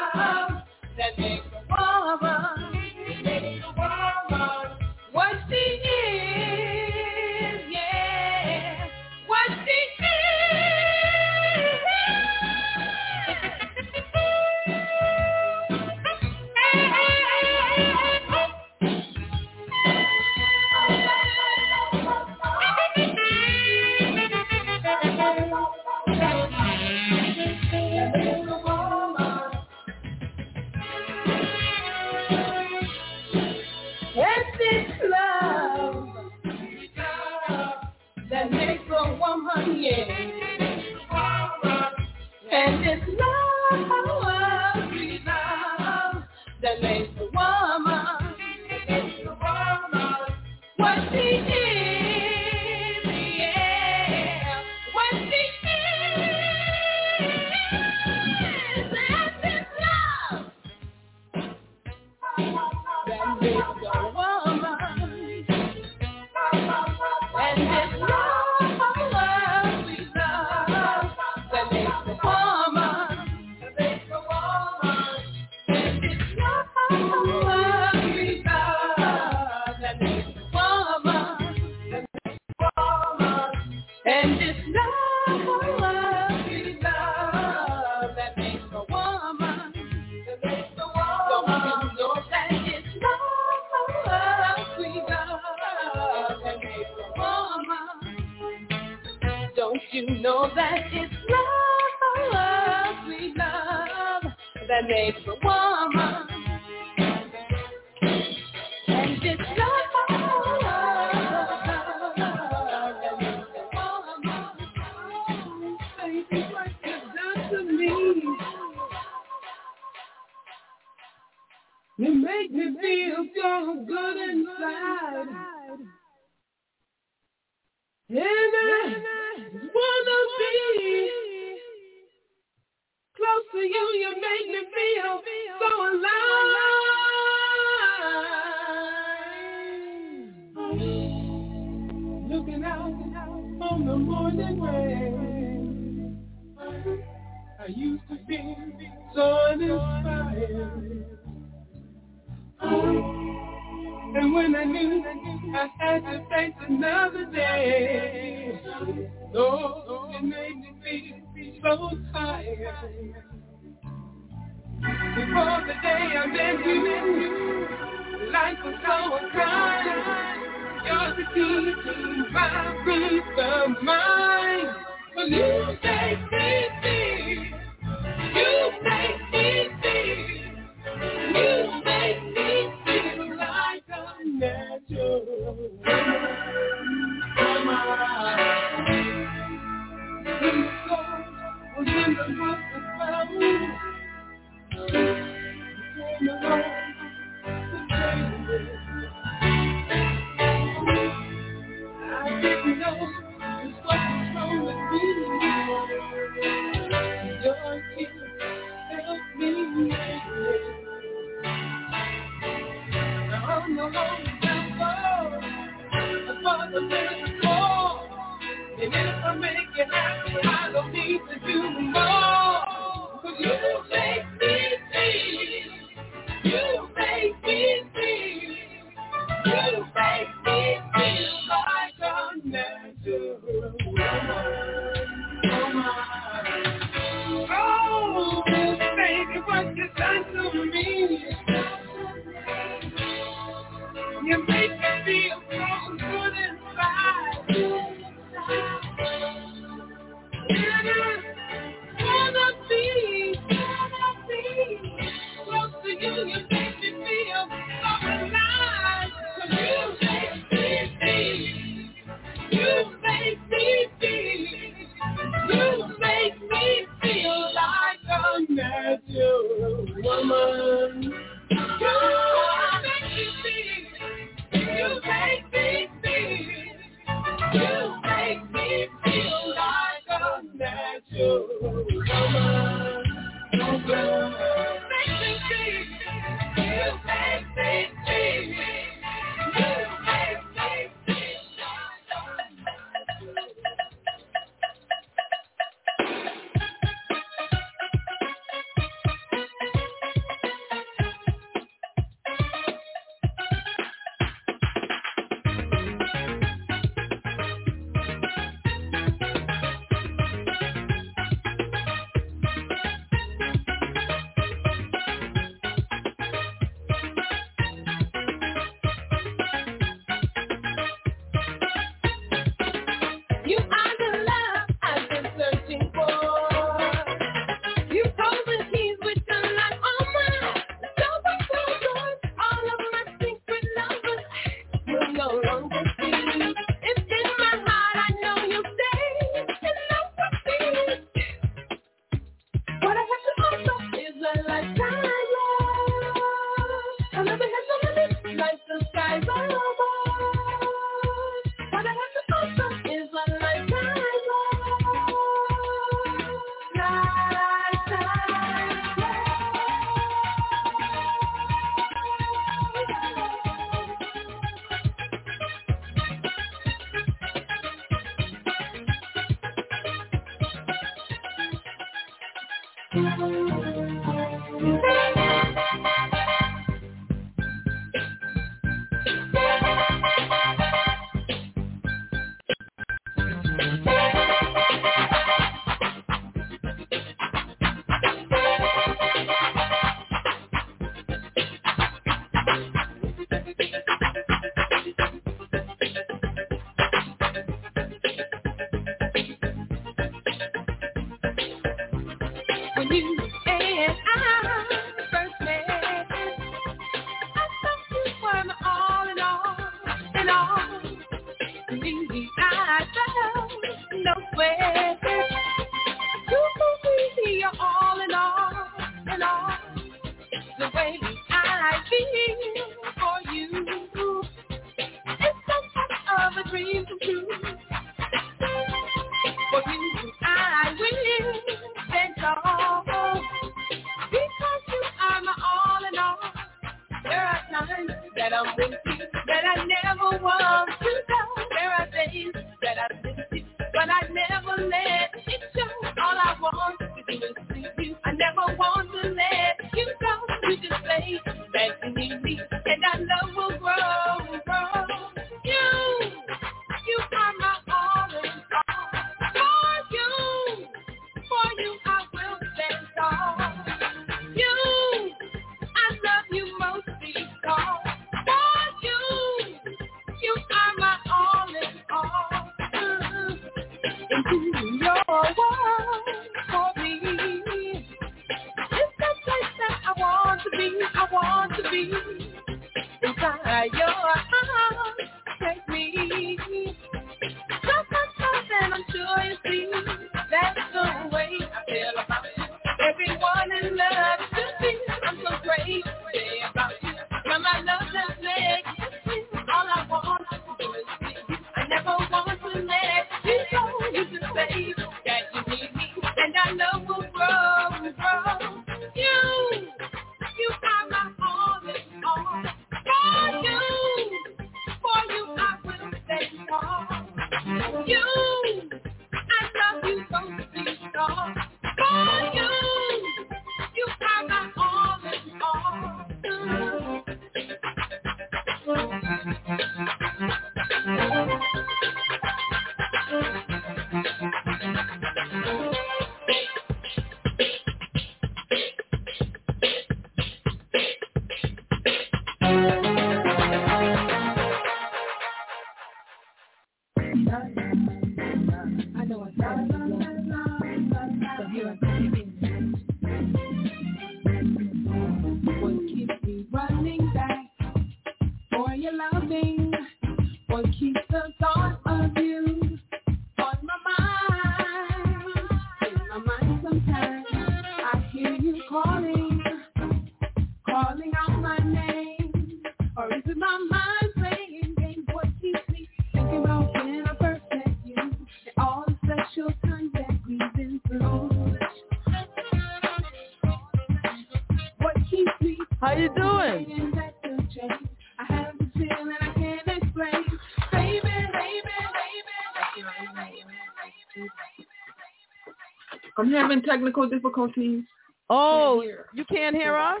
having technical difficulties. Oh, you can't hear us?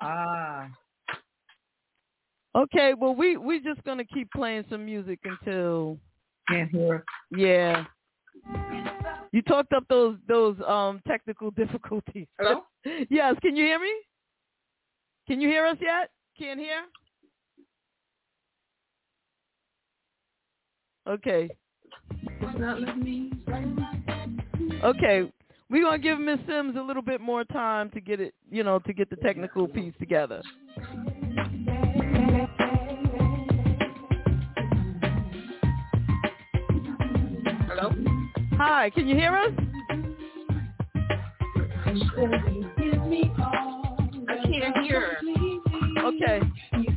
Ah. Okay, well we we're just gonna keep playing some music until can't hear. Yeah. You talked up those those um technical (laughs) difficulties. Hello. (laughs) yes, can you hear me? Can you hear us yet? Can't hear. Okay. Okay, we're gonna give Miss Sims a little bit more time to get it, you know, to get the technical piece together. Hello. Hi, can you hear us? I can't hear. Okay. You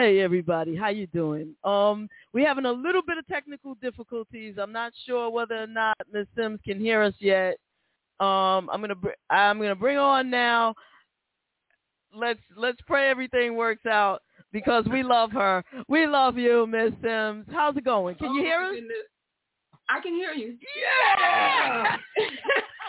Hey everybody, how you doing? Um, we're having a little bit of technical difficulties. I'm not sure whether or not Ms. Sims can hear us yet. Um, I'm gonna br- I'm gonna bring on now. Let's let's pray everything works out because we love her. We love you, Miss Sims. How's it going? Can you Oh, hear my us? goodness. I can hear you. Yeah!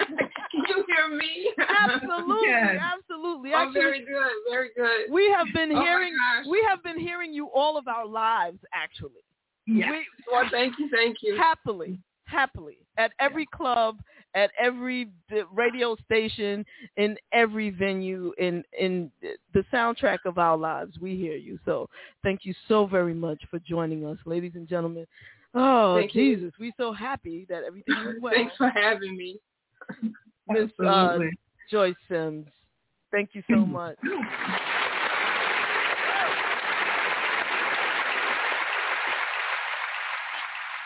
(laughs) (laughs) can (laughs) you hear me? Absolutely, (laughs) Yes. absolutely. Oh, Actually, very good, very good. We have been Oh, hearing we have been hearing you all of our lives actually. Yes. We, well, thank you, thank you. Happily, happily. At every club, at every radio station, in every venue, in in the soundtrack of our lives, we hear you. So thank you so very much for joining us, ladies and gentlemen. Oh Thank you. Jesus, we're so happy that everything went (laughs) well. Thanks for having me. Miss uh, Joyce Sims, thank you so much. (clears throat)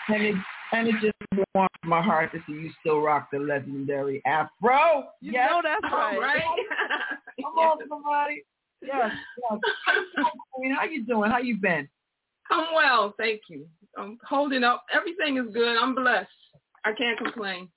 And it and it just warms my heart to see you still rock the legendary afro. You yes. know that's right. Right? (laughs) Come on, somebody. Yes, yes. Queen, how you doing? How you been? I'm well, thank you. I'm holding up. Everything is good. I'm blessed. I can't complain.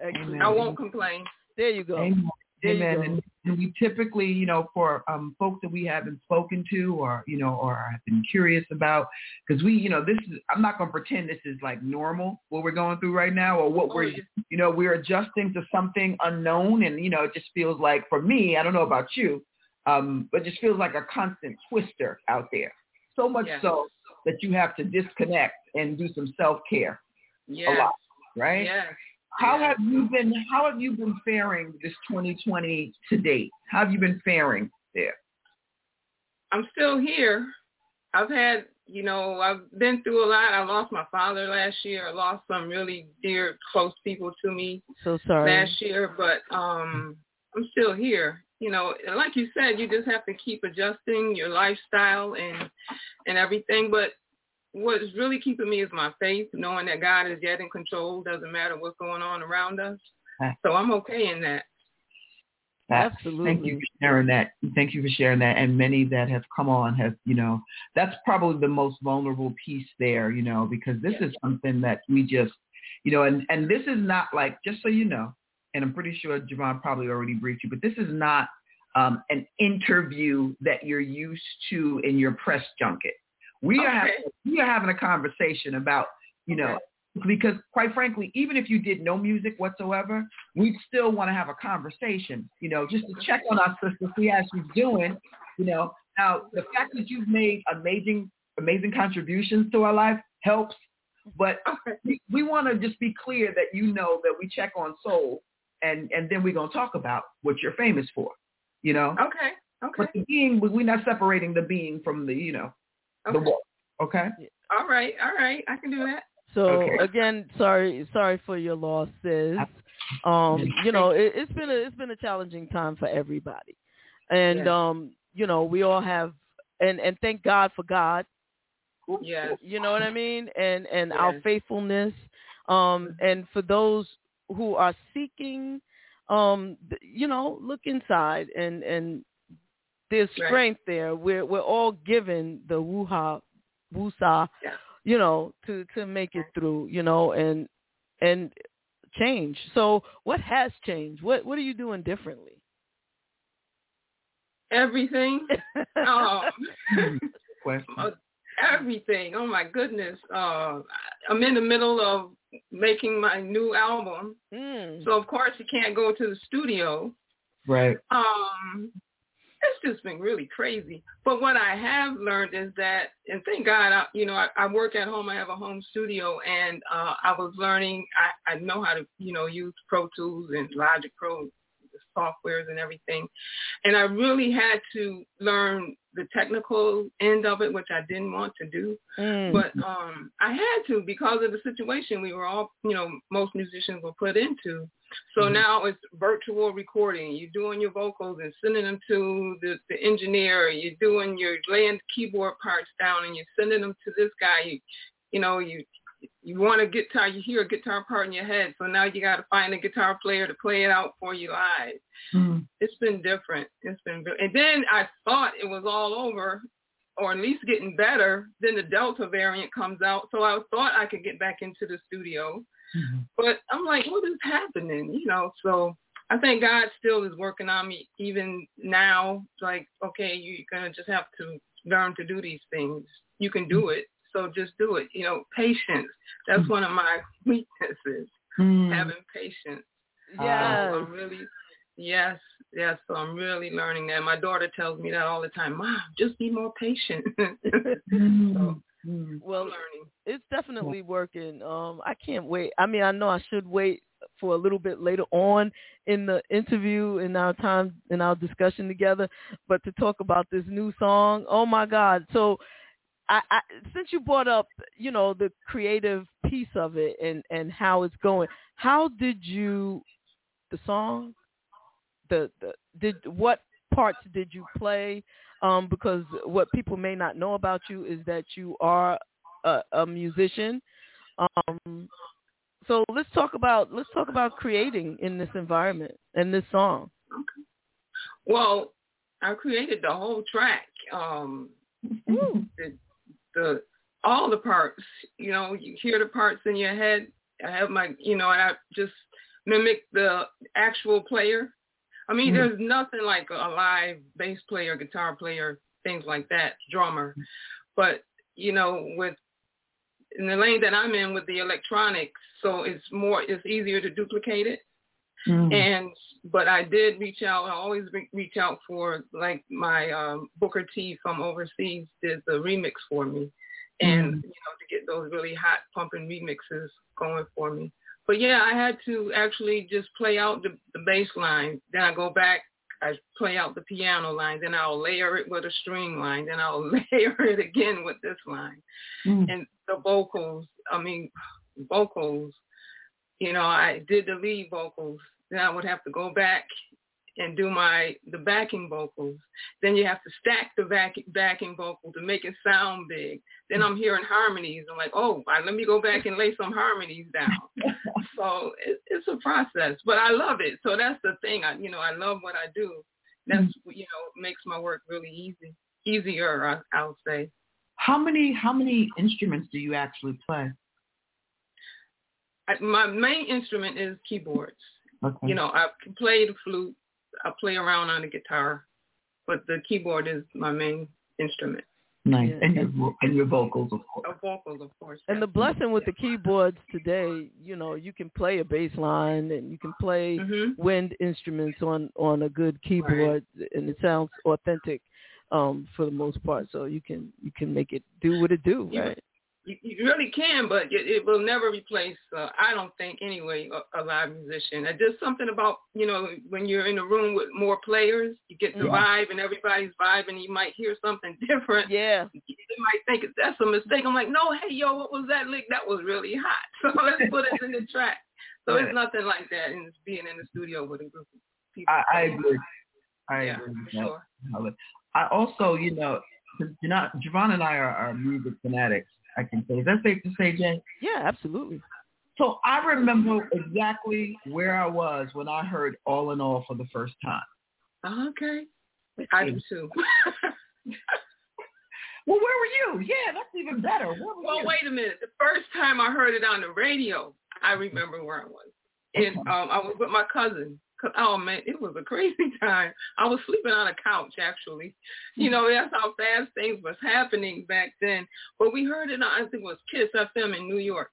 Excellent. I won't complain. There you go. Amen. There you go. And, and we typically, you know, for um, folks that we haven't spoken to or, you know, or have been curious about, because we, you know, this is, I'm not going to pretend this is like normal, what we're going through right now or what Oh, we're, you know, we're adjusting to something unknown. And, you know, it just feels like for me, I don't know about you, um, but it just feels like a constant twister out there. So much Yes. so that you have to disconnect and do some self-care Yes. a lot, right? Yes. How have you been? How have you been faring this 2020 to date? How have you been faring there? I'm still here. I've had, you know, I've been through a lot. I lost my father last year. I lost some really dear, close people to me So sorry. last year, but um, I'm still here. You know, like you said, you just have to keep adjusting your lifestyle and and everything. But what's really keeping me is my faith, knowing that God is yet in control. Doesn't matter what's going on around us. So I'm okay in that. That- Absolutely. Thank you for sharing that. Thank you for sharing that. And many that have come on have, you know, that's probably the most vulnerable piece there, you know, because this is something that we just, you know, and, and this is not like, just so you know, and I'm pretty sure JaVonne probably already briefed you, but this is not um, an interview that you're used to in your press junket. We are having, we are having a conversation about, you know, because quite frankly, even if you did no music whatsoever, we'd still want to have a conversation, you know, just to check on our sister, see how she's doing, you know. Now, the fact that you've made amazing, amazing contributions to our life helps, but we, we want to just be clear that you know that we check on soul, and and then we're gonna talk about what you're famous for, you know. Okay. Okay. But the being, we're not separating the being from the, you know, the Okay. work. Okay. All right. All right. I can do that. So Okay. again, sorry, sorry for your loss, sis. Um, you know, it, it's been a it's been a challenging time for everybody, and Yes. um, you know, we all have, and and thank God for God. Yes. You know what I mean, and and our faithfulness, um, and for those who are seeking, um, you know, look inside, and and there's Right. strength there. We're we're all given the wuha, wusa, Yeah. you know, to to make it through, you know, and and change. So, what has changed? What what are you doing differently? Everything. (laughs) (laughs) um, uh, everything. Oh my goodness. Uh, I'm in the middle of making my new album, Mm. so of course you can't go to the studio. Right. Um, it's just been really crazy. But what I have learned is that, and thank God, I, you know, I, I work at home. I have a home studio, and uh, I was learning. I, I know how to, you know, use Pro Tools and Logic Pro, the softwares and everything. And I really had to learn the technical end of it, which I didn't want to do. Mm. But um, I had to because of the situation we were all, you know, most musicians were put into. So Mm-hmm. now it's virtual recording. You're doing your vocals and sending them to the, the engineer. You're doing your laying keyboard parts down and you're sending them to this guy. You, you know, you you want a guitar, you hear a guitar part in your head. So now you got to find a guitar player to play it out for you live. Mm. It's been different. It's been, and then I thought it was all over, or at least getting better. Then the Delta variant comes out, so I thought I could get back into the studio. Mm-hmm. But I'm like, what is happening? You know, so I think God still is working on me even now. It's like, okay, you're gonna just have to learn to do these things. You can do it, so just do it. You know, patience. That's one of my (laughs) weaknesses. Mm. Having patience. Um, yes. So I'm really, yes, yes. So I'm really learning that. My daughter tells me that all the time. Mom, just be more patient. (laughs) so mm-hmm. Well, learning. it's definitely working. Um, I can't wait. I mean, I know I should wait for a little bit later on in the interview in our time in our discussion together, but to talk about this new song, oh my God! So, I, I since you brought up, you know, the creative piece of it and and how it's going, how did you the song, the the did what parts did you play? Um, because what people may not know about you is that you are a, a musician. Um, so let's talk about let's talk about creating in this environment and this song. Okay. Well, I created the whole track. Um, the, the all the parts. You know, you hear the parts in your head. I have my, you know, and I just mimic the actual player. I mean, Mhm. there's nothing like a live bass player, guitar player, things like that, drummer. But you know, with in the lane that I'm in with the electronics, so it's more, it's easier to duplicate it. Mm. And but I did reach out. I always re- reach out for like my um, Booker T from overseas did the remix for me, and Mm. you know to get those really hot pumping remixes going for me. But yeah, I had to actually just play out the, the bass line. Then I go back, I play out the piano line. Then I'll layer it with a string line. Then I'll (laughs) layer it again with this line. Mm. And the vocals, I mean, (sighs) vocals, you know, I did the lead vocals. Then I would have to go back and do my the backing vocals. Then you have to stack the back, backing vocal to make it sound big. Then I'm hearing harmonies. I'm like, oh, let me go back and lay some harmonies down. (laughs) so it, it's a process, but I love it. So that's the thing. I, you know, I love what I do. That's mm-hmm. you know makes my work really easy, easier. I, I'll say. How many how many instruments do you actually play? I, my main instrument is keyboards. Okay. You know, I can play the flute. I play around on the guitar, but the keyboard is my main instrument. Nice. Yeah. And your vo- and your vocals, of course. Uh, vocals, of course. And the blessing with the keyboards today, you know, you can play a bass line and you can play Mhm. wind instruments on on a good keyboard, and it sounds authentic um, for the most part. So you can you can make it do what it do, You- right? You, you really can, but it, it will never replace. Uh, I don't think anyway a, a live musician. And just something about you know when you're in a room with more players, you get the Yeah. vibe, and everybody's vibing. You might hear something (laughs) different. Yeah. They might think that's a mistake. I'm like, no, hey yo, what was that lick? That was really hot. (laughs) So let's put it in the track. So Yeah. it's nothing like that in being in the studio with a group of people. I, I agree. I Yeah, agree sure. I also, you know, you're not, JaVonne and I are, are music fanatics. I can say. Is that safe to say, Jay? Yeah, absolutely. So I remember exactly where I was when I heard All and All for the first time. Okay. I do too. (laughs) Well, where were you? Yeah, that's even better. Where were Well, you? wait a minute. The first time I heard it on the radio, I remember where I was. And um, I was with my cousin. Oh man, it was a crazy (laughs) time. I was sleeping on a couch actually. You know, that's how fast things was happening back then. But we heard it on I think it was Kiss FM in New York.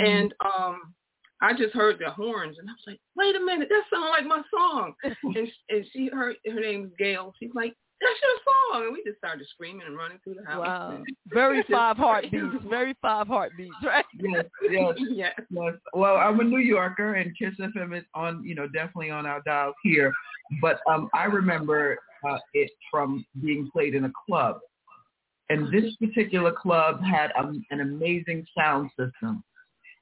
And um I just heard the horns and I was like, wait a minute, that sounds like my song. (laughs) and and she heard her name's Gail. She's like, that's your song. And we just started screaming and running through the house. Wow. (laughs) Very five heartbeats. Very five heartbeats, right? Yes, yes, (laughs) yes. yes. Well, I'm a New Yorker, and Kiss FM is on, you know, definitely on our dials here. But um, I remember uh, it from being played in a club, and this particular club had um, an amazing sound system.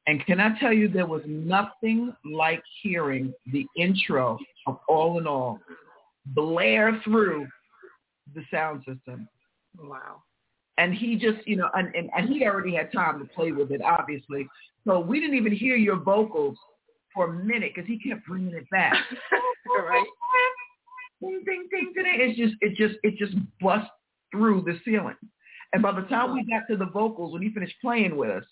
And can I tell you, there was nothing like hearing the intro of All and All blare through the sound system. Wow. And he just, you know, and, and, and he already had time to play with it, obviously. So we didn't even hear your vocals for a minute because he kept bringing it back. (laughs) right. Ding, ding, ding, ding. It's just, it just, it just bust through the ceiling. And by the time we got to the vocals, when he finished playing with us,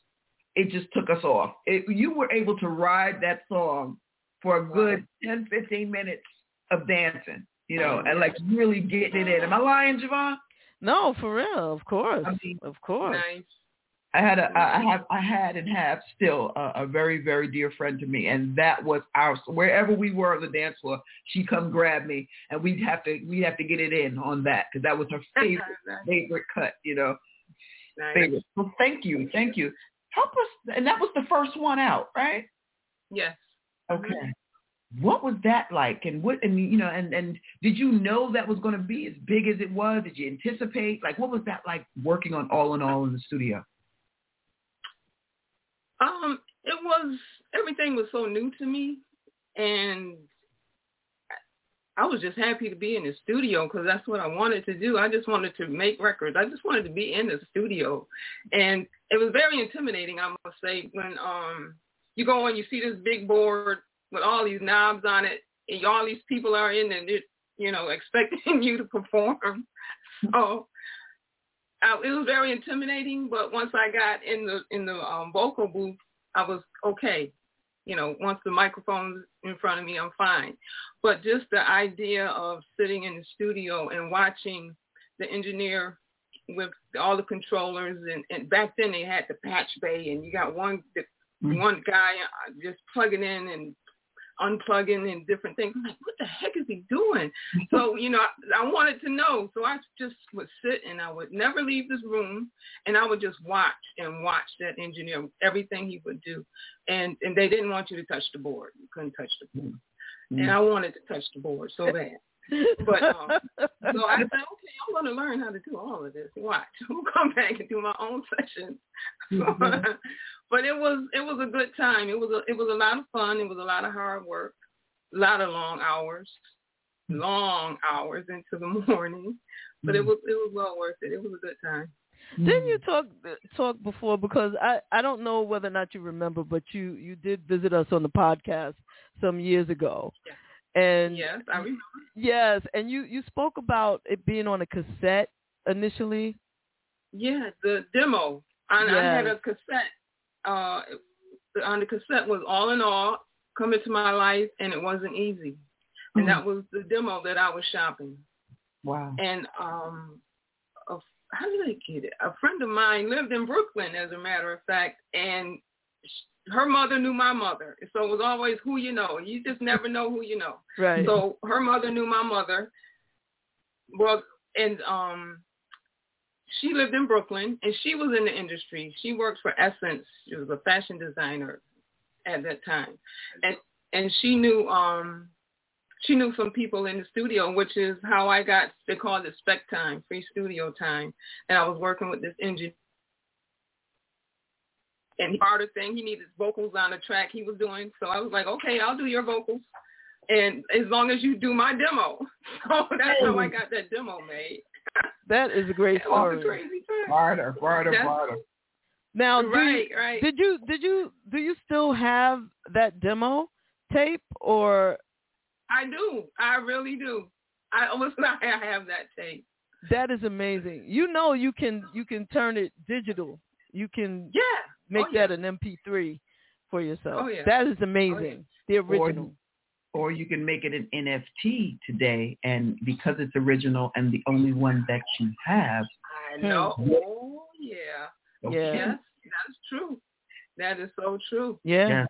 it just took us off. It, you were able to ride that song for a good 10, 15 minutes of dancing, you know, and like really getting it in. Am I lying, JaVonne? No, for real. Of course. I mean, of course. Nice. I had a, I have, I had and have still a, a very, very dear friend to me, and that was our. Wherever we were on the dance floor, she'd come grab me, and we'd have to, we'd have to get it in on that because that was her (laughs) favorite, favorite cut, you know, Nice. favorite. So thank you, thank you. Help us, and that was the first one out, right? Yes. Okay. What was that like, and what, and you know, and and did you know that was going to be as big as it was? Did you anticipate? Like, what was that like working on All and All in the studio? Um, it was everything was so new to me, and I was just happy to be in the studio because that's what I wanted to do. I just wanted to make records. I just wanted to be in the studio, and it was very intimidating. I must say when um you go and you see this big board with all these knobs on it, and all these people are in and it, you know (laughs) expecting you to perform. So it was very intimidating, but once I got in the in the um, vocal booth, I was okay. You know, once the microphone's in front of me, I'm fine. But just the idea of sitting in the studio and watching the engineer with all the controllers, and, and back then they had the patch bay, and you got one the, one guy uh, just plugging in and unplugging and different things. I'm like, what the heck is he doing? (laughs) So, you know, I, I wanted to know. So I just would sit and I would never leave this room and I would just watch and watch that engineer, everything he would do. And and they didn't want you to touch the board. You couldn't touch the board. Mm-hmm. And I wanted to touch the board so bad. (laughs) But um, so I said, (laughs) okay, I'm going to learn how to do all of this. Watch, (laughs) I'm gonna come back and do my own session. Mm-hmm. but it was it was a good time. It was a, it was a lot of fun. It was a lot of hard work, a lot of long hours, mm-hmm. long hours into the morning. But it mm-hmm. was it was well worth it. It was a good time. Didn't you talk talk before? Because I I don't know whether or not you remember, but you you did visit us on the podcast some years ago. And Yes, I remember. yes, and you you spoke about it being on a cassette initially. Yeah, the demo. And I had a cassette. Uh, on the cassette was All and All come into my life, and it wasn't easy. And that was the demo that I was shopping. Wow. And um, a, how did I get it? A friend of mine lived in Brooklyn, as a matter of fact, and her mother knew my mother. So it was always who you know. You just never know who you know. Right. So her mother knew my mother. Well, and um, she lived in Brooklyn, and she was in the industry. She worked for Essence. She was a fashion designer at that time, and and she knew um she knew some people in the studio, which is how I got. They called it spec time, free studio time, and I was working with this engineer. And harder thing, he needed vocals on the track he was doing. So I was like, okay, I'll do your vocals. And as long as you do my demo. (laughs) So that's how I got that demo made. That is a great It was a story. crazy time. Barter, barter, That's- barter. Now, do Right, you, right. did you did you do you still have that demo tape or I do. I really do. I almost (laughs) I have that tape. That is amazing. You know you can you can turn it digital. You can yeah. Make Oh, yeah. that an MP3 for yourself. Oh, yeah. That is Oh, amazing. The original. Or, or you can make it an NFT today, and because it's original and the only one that you have, I know. Hmm. Oh yeah. Yeah. Yes, that's true. That is so true. Yeah.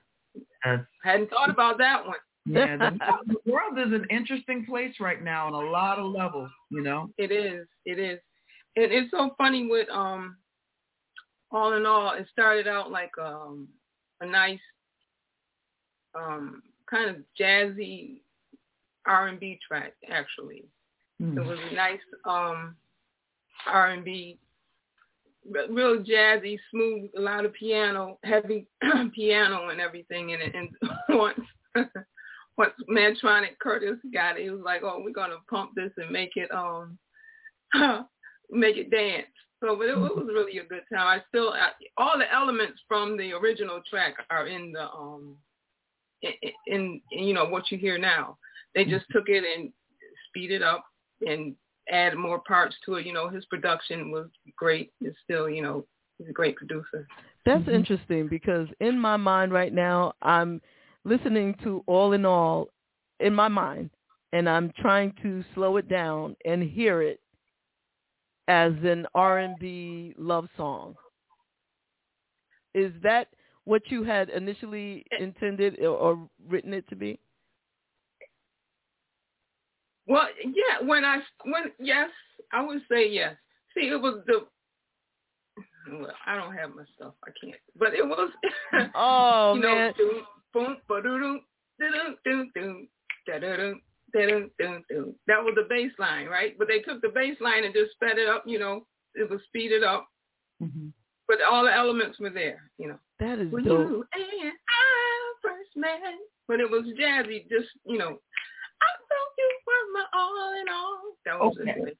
Yes. Hadn't thought about that one. Yeah, the, (laughs) the world is an interesting place right now on a lot of levels, you know. It is. It is. It, it's so funny with um All and All, it started out like um a nice um kind of jazzy R and B track actually. Hmm. It was a nice um R and B real jazzy, smooth, a lot of piano, heavy (clears throat) piano and everything in it. And (laughs) once (laughs) once Mantronik Kurtis got it, he was like, "Oh, we're gonna pump this and make it um (laughs) make it dance." So, but it, it was really a good time. I still I, all the elements from the original track are in the um in, in, in you know what you hear now. They just took it and speed it up and add more parts to it. You know, his production was great. It's still, you know, he's a great producer. That's interesting because in my mind right now, I'm listening to All and All in my mind, and I'm trying to slow it down and hear it as an R&B love song. Is that what you had initially intended or, or written it to be? Well, yeah, when I when yes, I would say yes. See, it was the well, I don't have my stuff. I can't. But it was (laughs) Oh you know, man. boom, ba-doo-doo, da-doo, da-doo. That was the bass line, right? But they took the bass line and just sped it up, you know, it was speeded up. Mm-hmm. But all the elements were there, you know. That is When dope. you and I first met. But it was jazzy, just, you know, I thought you were my all in all. That was Okay. it.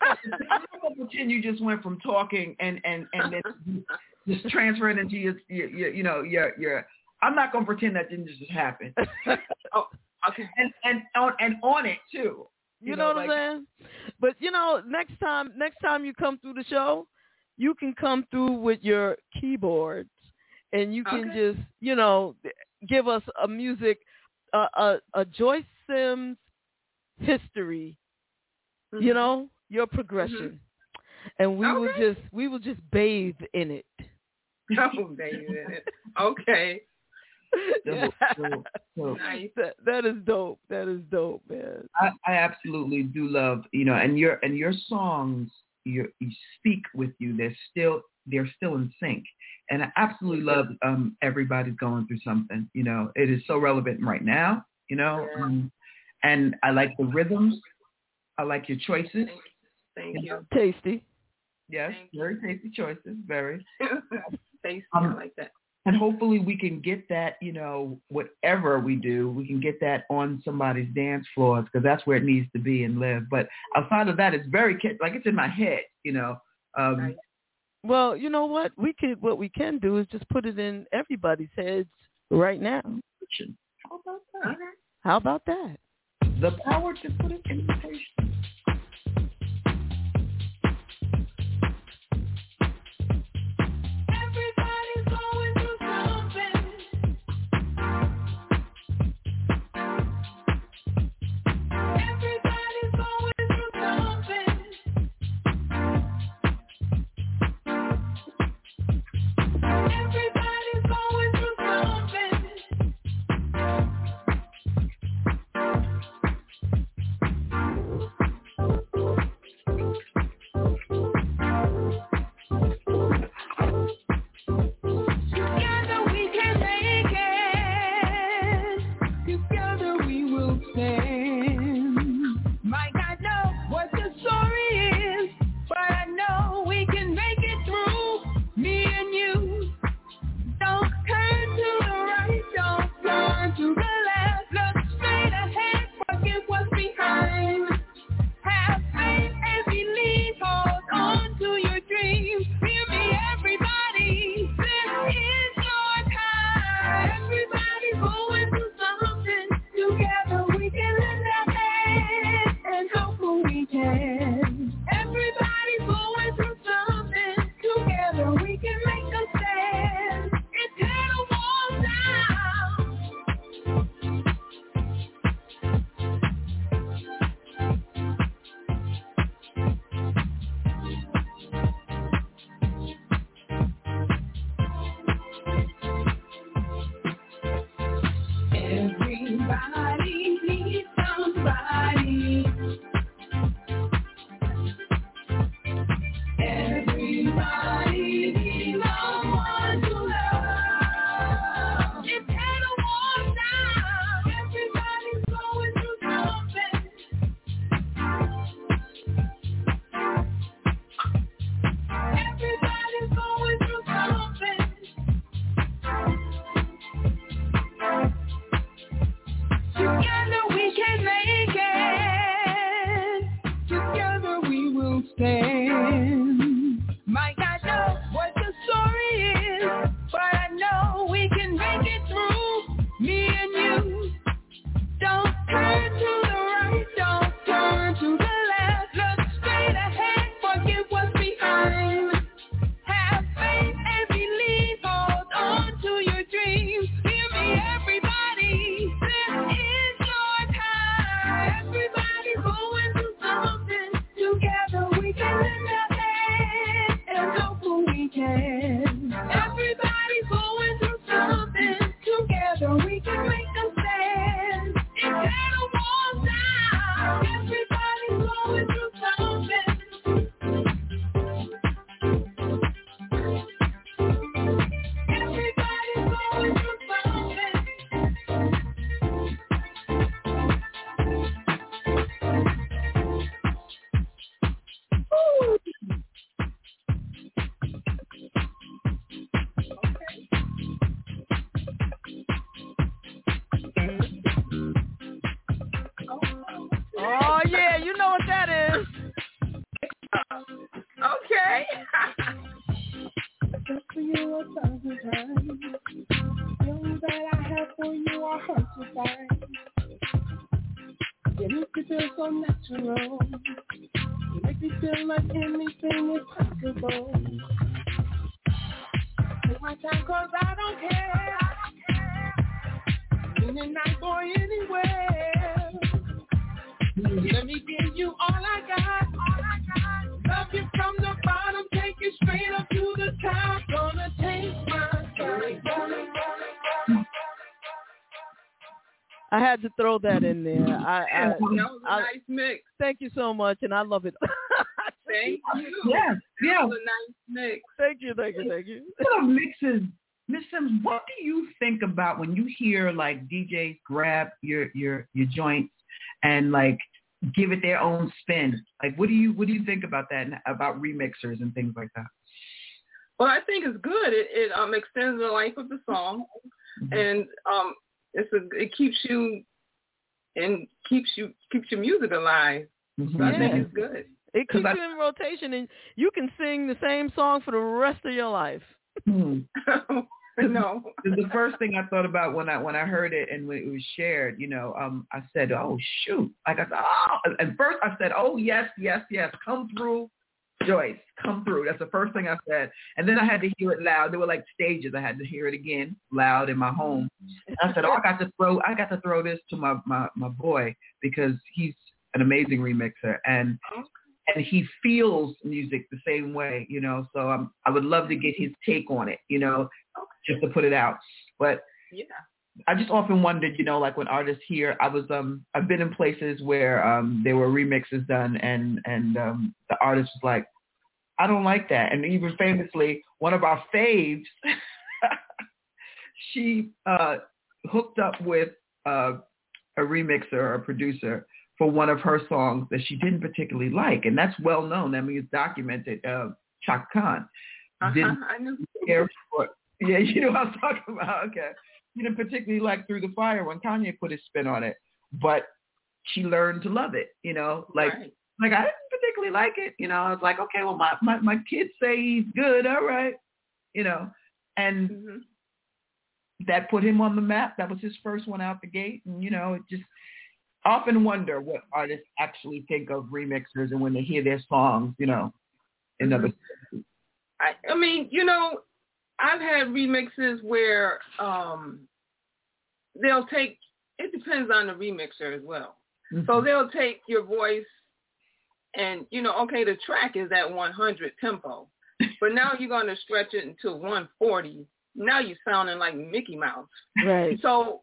I'm not gonna pretend you just went from talking and and and then (laughs) just transferring into your, your, your you know your your. I'm not gonna pretend that didn't just happen. (laughs) oh, okay. And and on and on it too. You, know, what I'm saying? But you know, next time next time you come through the show, you can come through with your keyboards and you can Okay. just, you know, give us a music uh, a a Joyce Sims history. Mm-hmm. You know, your progression. And we will just we will just bathe in it. (laughs) Oh, baby. Okay. (laughs) Yeah. Nice. That, that is dope. That is dope, man. I, I absolutely do love you know, and your and your songs you you speak with you. They're still they're still in sync, and I absolutely love um everybody's going through something. You know, it is so relevant right now. You know, um, and I like the rhythms. I like your choices. Thank you. Tasty. Yes, very tasty choices. Very. (laughs) Tasty. Um, I like that. And hopefully we can get that, you know, whatever we do, we can get that on somebody's dance floors because that's where it needs to be and live. But outside of that, it's very like it's in my head, you know. Um, Well, you know what? We could what we can do is just put it in everybody's heads right now. How about that? How about that? The power to put it in rotation. how making me so much, and I love it. (laughs) Thank you. Yeah, yeah. That was a nice mix. Thank you, thank you, thank you. What a mixes. Miss Sims, what do you think about when you hear like DJs grab your your your joints and like give it their own spin? Like, what do you what do you think about that and about remixers and things like that? Well, I think it's good. It, it um extends the life of the song, and um it's a it keeps you and keeps you keeps your music alive. So I think it's good. It 'Cause keeps I- you in rotation, and you can sing the same song for the rest of your life. Hmm. (laughs) no. the first thing I thought about when I when I heard it and when it was shared, you know, um, I said, "Oh shoot!" Like I said, "Oh." At first, I said, "Oh yes, yes, yes, come through, Joyce, come through." That's the first thing I said, and then I had to hear it loud. There were like stages. I had to hear it again loud in my home. And I said, "Oh, I got to throw, I got to throw this to my my my boy because he's an amazing remixer and." And he feels music the same way, you know. So um, I would love to get his take on it, you know, just to put it out. But Yeah. I just often wondered, you know, like when artists here, I was um I've been in places where um there were remixes done and and um the artist was like, I don't like that. And even famously, one of our faves (laughs) she uh hooked up with uh a remixer or a producer for one of her songs that she didn't particularly like. And that's well known. I mean it's documented, uh Chaka Khan. Didn't Uh-huh. Care (laughs) for yeah, you know what I'm talking about. Okay. She didn't particularly like Through the Fire when Kanye put his spin on it. But she learned to love it, you know. Like Right. like I didn't particularly like it. You know, I was like, okay, well my, my, my kids say he's good, all right. You know. And Mhm. that put him on the map. That was his first one out the gate. And, you know, it just often wonder what artists actually think of remixers and when they hear their songs, you know, in other I, I mean, you know, I've had remixes where um they'll take it depends on the remixer as well. So they'll take your voice and you know, okay, the track is at 100 tempo, but now you're going to stretch it into 140. Now you're sounding like Mickey Mouse. Right. So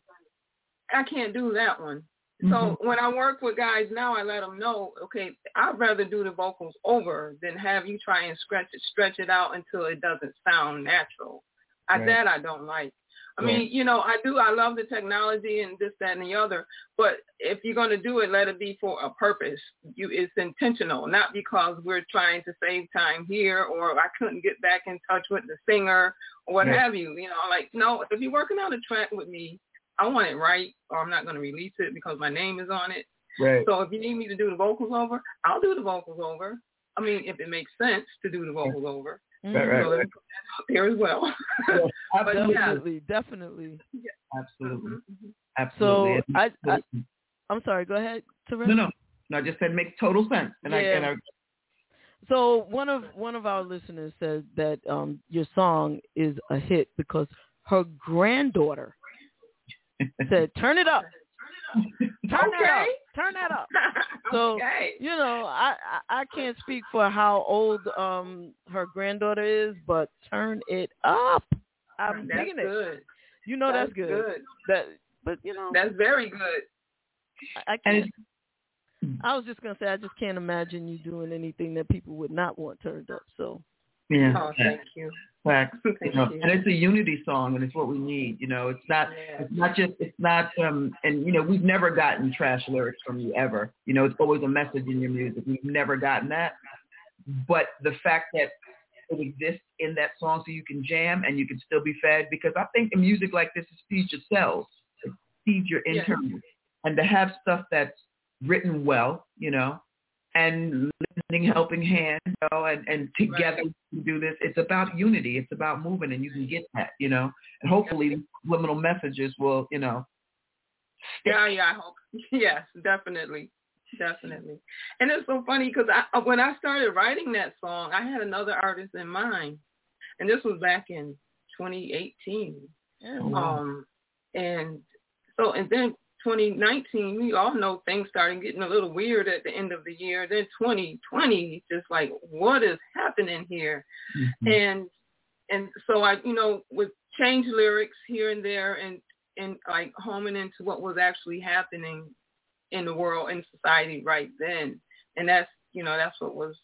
I can't do that one. So mm-hmm. when I work with guys now, I let them know, okay, I'd rather do the vocals over than have you try and stretch it, stretch it out until it doesn't sound natural. I, Right. That I don't like. I mean, you know, I do. I love the technology and this, that, and the other. But if you're going to do it, let it be for a purpose. You, it's intentional, not because we're trying to save time here or I couldn't get back in touch with the singer or what Right. have you. You know, like no, if you're working on a track with me, I want it right, or I'm not going to release it because my name is on it. Right. So if you need me to do the vocals over, I'll do the vocals over. I mean, if it makes sense to do the vocals over. Right, right, so let me right. put that out there as well. (laughs) but yeah, Definitely, definitely. Absolutely. Mm-hmm. Absolutely. So I, I, I'm sorry. Go ahead, Teresa. no, no. No, I just said makes total sense. And I and I Yeah. So one of one of our listeners said that um, your song is a hit because her granddaughter said, "Turn it up, turn it up, Okay. turn that up." (laughs) So Okay. you know, I, I I can't speak for how old um her granddaughter is, but turn it up. I'm That's digging it. good. You know that's, That's good. good. That, but you know, That's very good. I, I can't. I was just gonna say I just can't imagine you doing anything that people would not want turned up. So Yeah. Oh, thank you. Facts. (laughs) You know, and it's a unity song, and it's what we need. You know, it's not. Yeah. It's not just. It's not. Um. And you know, we've never gotten trash lyrics from you ever. You know, it's always a message in your music. We've never gotten that. But the fact that it exists in that song, so you can jam and you can still be fed, because I think a music like this is feed your cells, it feeds your Yeah. internal, and to have stuff that's written well, you know, and lending helping hand, you know, and, and together we do this. It's about unity. It's about moving, and you can get that, you know. And hopefully, these subliminal messages will, you know, Yeah, yeah, I hope. (laughs) Yes, definitely, definitely. And it's so funny because I, when I started writing that song, I had another artist in mind, and this was back in 2018. Um, and so, and then 2019, we all know things started getting a little weird at the end of the year. Then 2020, just like what is happening here? And and so I, you know, would change lyrics here and there, and and like homing into what was actually happening in the world in society right then. And that's you know that's what was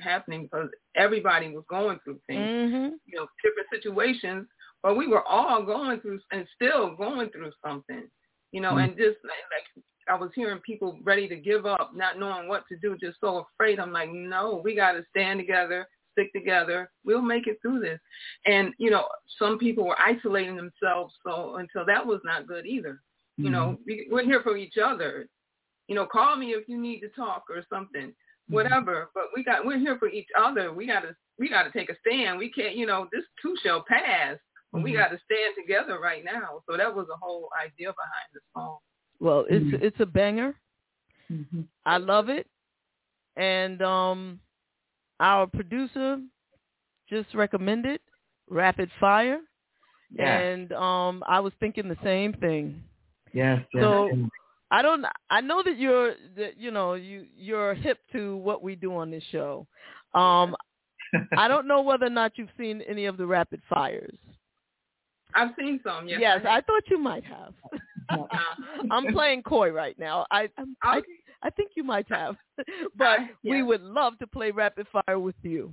happening because everybody was going through things, Mhm. you know, different situations, but we were all going through and still going through something, you know, Mm. and just like, I was hearing people ready to give up, not knowing what to do, just so afraid. I'm like, no, we got to stand together, stick together. We'll make it through this. And you know, some people were isolating themselves, so until that was not good either. You know, we, we're here for each other. You know, call me if you need to talk or something, whatever. But we got we're here for each other. We got to we got to take a stand. We can't, you know, this too shall pass. But we got to stand together right now. So that was the whole idea behind the song. Well, it's Mm-hmm. it's a banger. I love it, and um, our producer just recommended Rapid Fire, Yeah. and um, I was thinking the same thing. Yes. yes. So and- I don't. I know that you're that you know you you're hip to what we do on this show. Um, I don't know whether or not you've seen any of the Rapid Fires. I've seen some. Yes. Yes, I I thought you might have. (laughs) I'm playing coy right now. I I'm, I I think you might have, (laughs) but we would love to play rapid fire with you.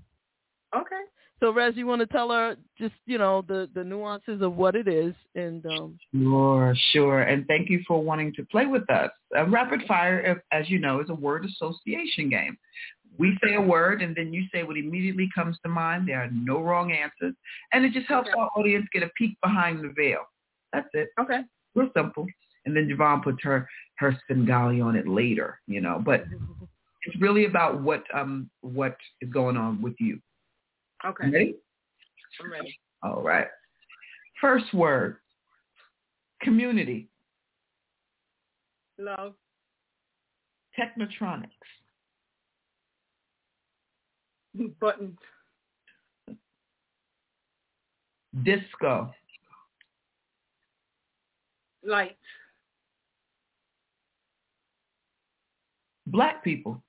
Okay. So, Rez, you want to tell her just you know the the nuances of what it is, and um, Sure, sure. And thank you for wanting to play with us. Uh, rapid fire, as you know, is a word association game. We say a word and then you say what immediately comes to mind. There are no wrong answers. And it just helps our audience get a peek behind the veil. That's it. Okay. Real simple. And then JaVonne puts her, her Svengali on it later, you know. But (laughs) it's really about what um what is going on with you. Okay. You Ready? I'm ready. All right. First word. Community. Love. Technotronics. (laughs) Buttons. Disco. Lights. Black people.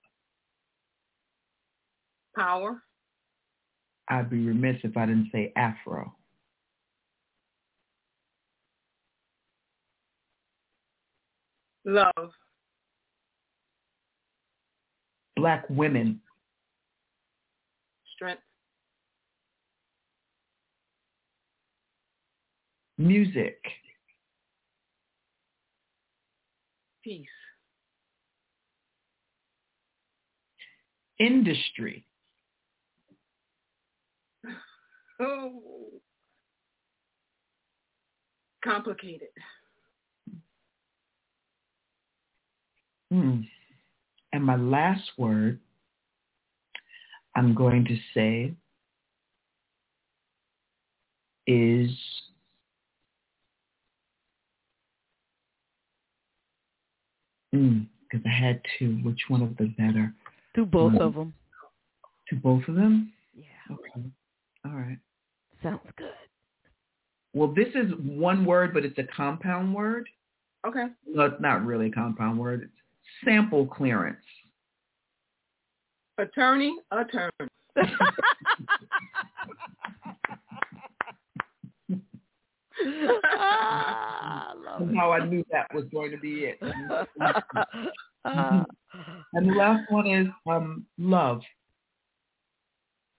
Power. I'd be remiss if I didn't say Afro. Love. Black women. Strength. Music. Peace. Industry. (sighs) Oh. Complicated. Hmm. And my last word, I'm going to say, is because I had two. Which one of the better? To both Mm. of them. To both of them? Yeah. Okay. All right. Sounds good. Well, this is one word, but it's a compound word. Okay. No, it's not really a compound word. It's sample clearance. Attorney. Attorney. Ah, Somehow I knew that was going to be it. (laughs) And the last one is um, love.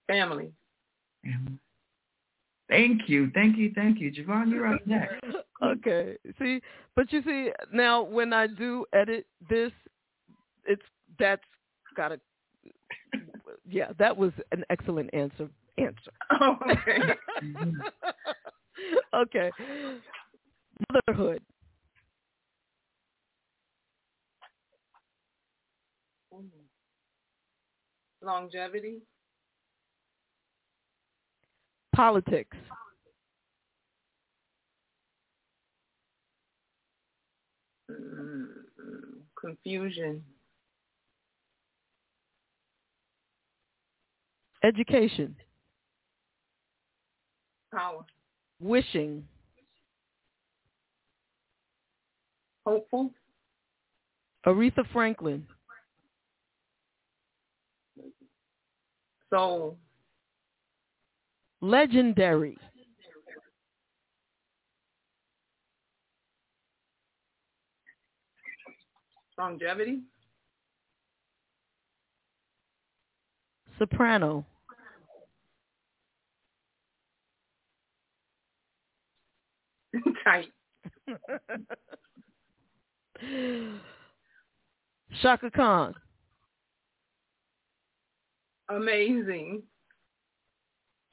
Family. Thank you, thank you, thank you, JaVonne. You're up next. okay. See, but you see now when I do edit this, it's that's gotta. Yeah, that was an excellent answer. Answer. Oh, okay. (laughs) okay. Motherhood. Longevity. Politics. Mm, confusion. Education. Power. Wishing. Hopeful. Aretha Franklin. Soul. Legendary. Longevity. Soprano. (laughs) Tight. (laughs) Chaka Khan. Amazing.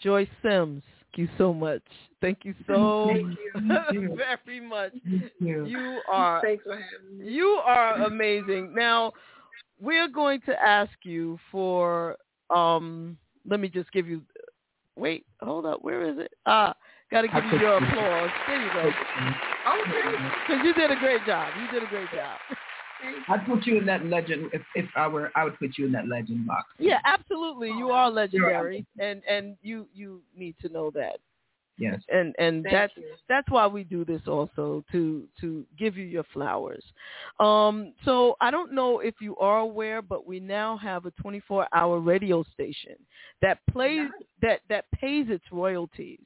Joyce Sims. Thank you so much. Thank you so (laughs) Thank you. very much. you. You are Thanks for having me. you are amazing. Now we're going to ask you for um let me just give you wait, hold up, where is it? Ah, gotta give you your applause. There you go. (laughs) Okay. Because (laughs) you did a great job. You did a great job. I'd put you in that legend. If if I were, I would put you in that legend box. Yeah, absolutely. You are legendary and and you you need to know that. Yes. and and Thank that's you. that's why we do this also to to give you your flowers um so i don't know if you are aware but we now have a 24 hour radio station that plays that that pays its royalties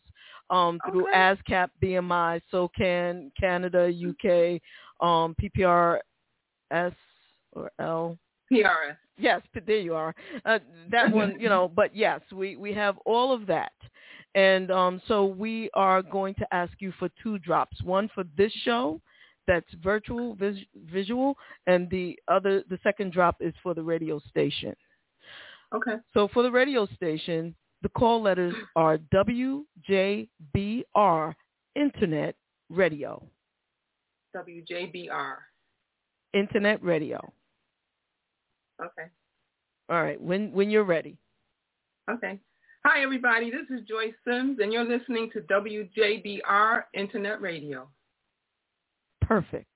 um through Okay. ascap bmi socan canada uk um pprs or l PRS. Yes, there you are. Uh, that one, (laughs) you know, but yes, we we have all of that, and um, so we are going to ask you for two drops. One for this show, that's virtual vis- visual, and the other, the second drop is for the radio station. Okay. So for the radio station, the call letters are WJBR Internet Radio. WJBR. Internet Radio. Okay. All right. When when you're ready. Okay. Hi, everybody. This is Joyce Sims, and you're listening to WJBR Internet Radio. Perfect.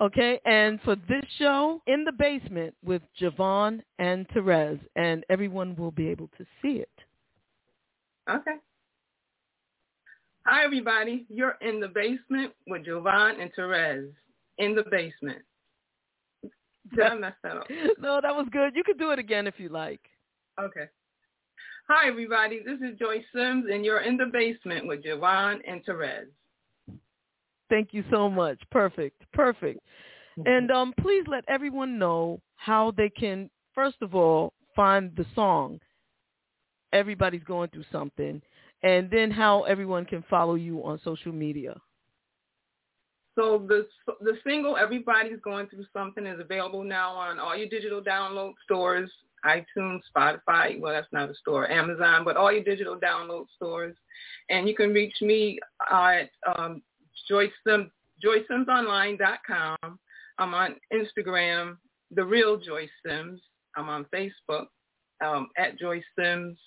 Okay, and for this show, in the basement with JaVonne and Terez, and everyone will be able to see it. Okay. Hi, everybody. You're in the basement with JaVonne and Terez. In the basement. Did I mess that up? (laughs) No, that was good. You can do it again if you like. Okay. Hi, everybody. This is Joyce Sims, and you're in the basement with JaVonne and Terez. Thank you so much. Perfect. Perfect. And um, please let everyone know how they can, first of all, find the song. Everybody's going through something. And then how everyone can follow you on social media. So the the single "Everybody's Going Through Something" is available now on all your digital download stores, iTunes, Spotify. Well, that's not a store, Amazon, but all your digital download stores. And you can reach me at um, Joyce Sim, JoyceSimsOnline.com. I'm on Instagram, the real Joyce Sims. I'm on Facebook um, at Joyce Sims.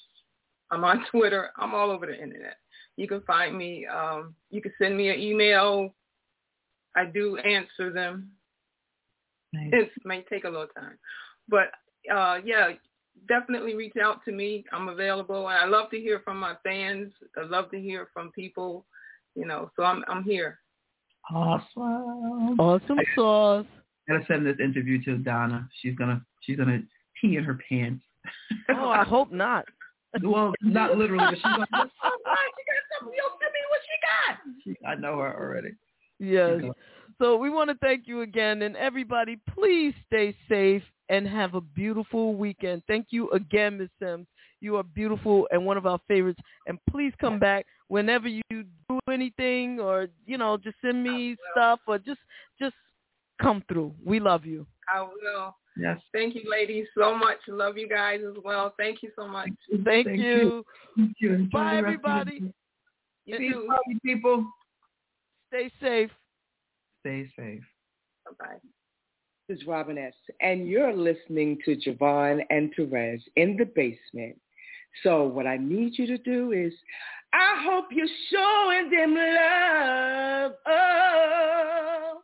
I'm on Twitter. I'm all over the internet. You can find me. Um, you can send me an email. I do answer them. It may take a little time, but uh, yeah, definitely reach out to me. I'm available, and I love to hear from my fans. I love to hear from people. You know, so I'm I'm here. Awesome. Awesome sauce. Gotta send this interview to Donna. She's gonna she's gonna pee in her pants. Oh, I (laughs) hope not. Well, not literally, but (laughs) she's gonna. Oh, God, she got something. Yo, send me what she got. She, I know her already. Yes. So we want to thank you again. And everybody, please stay safe and have a beautiful weekend. Thank you again, Ms. Sims. You are beautiful and one of our favorites. And please come back whenever you do anything or, you know, just send me stuff or just just come through. We love you. I will. Yes. Thank you, ladies, so much. Love you guys as well. Thank you so much. Thank, you. Thank you. Bye, the rest of the everybody. day. You Peace, too. love you, people. Stay safe. Stay safe. Bye. This is Robin S. And you're listening to JaVonne and Terez in the basement. So what I need you to do is, I hope you're showing them love. Oh.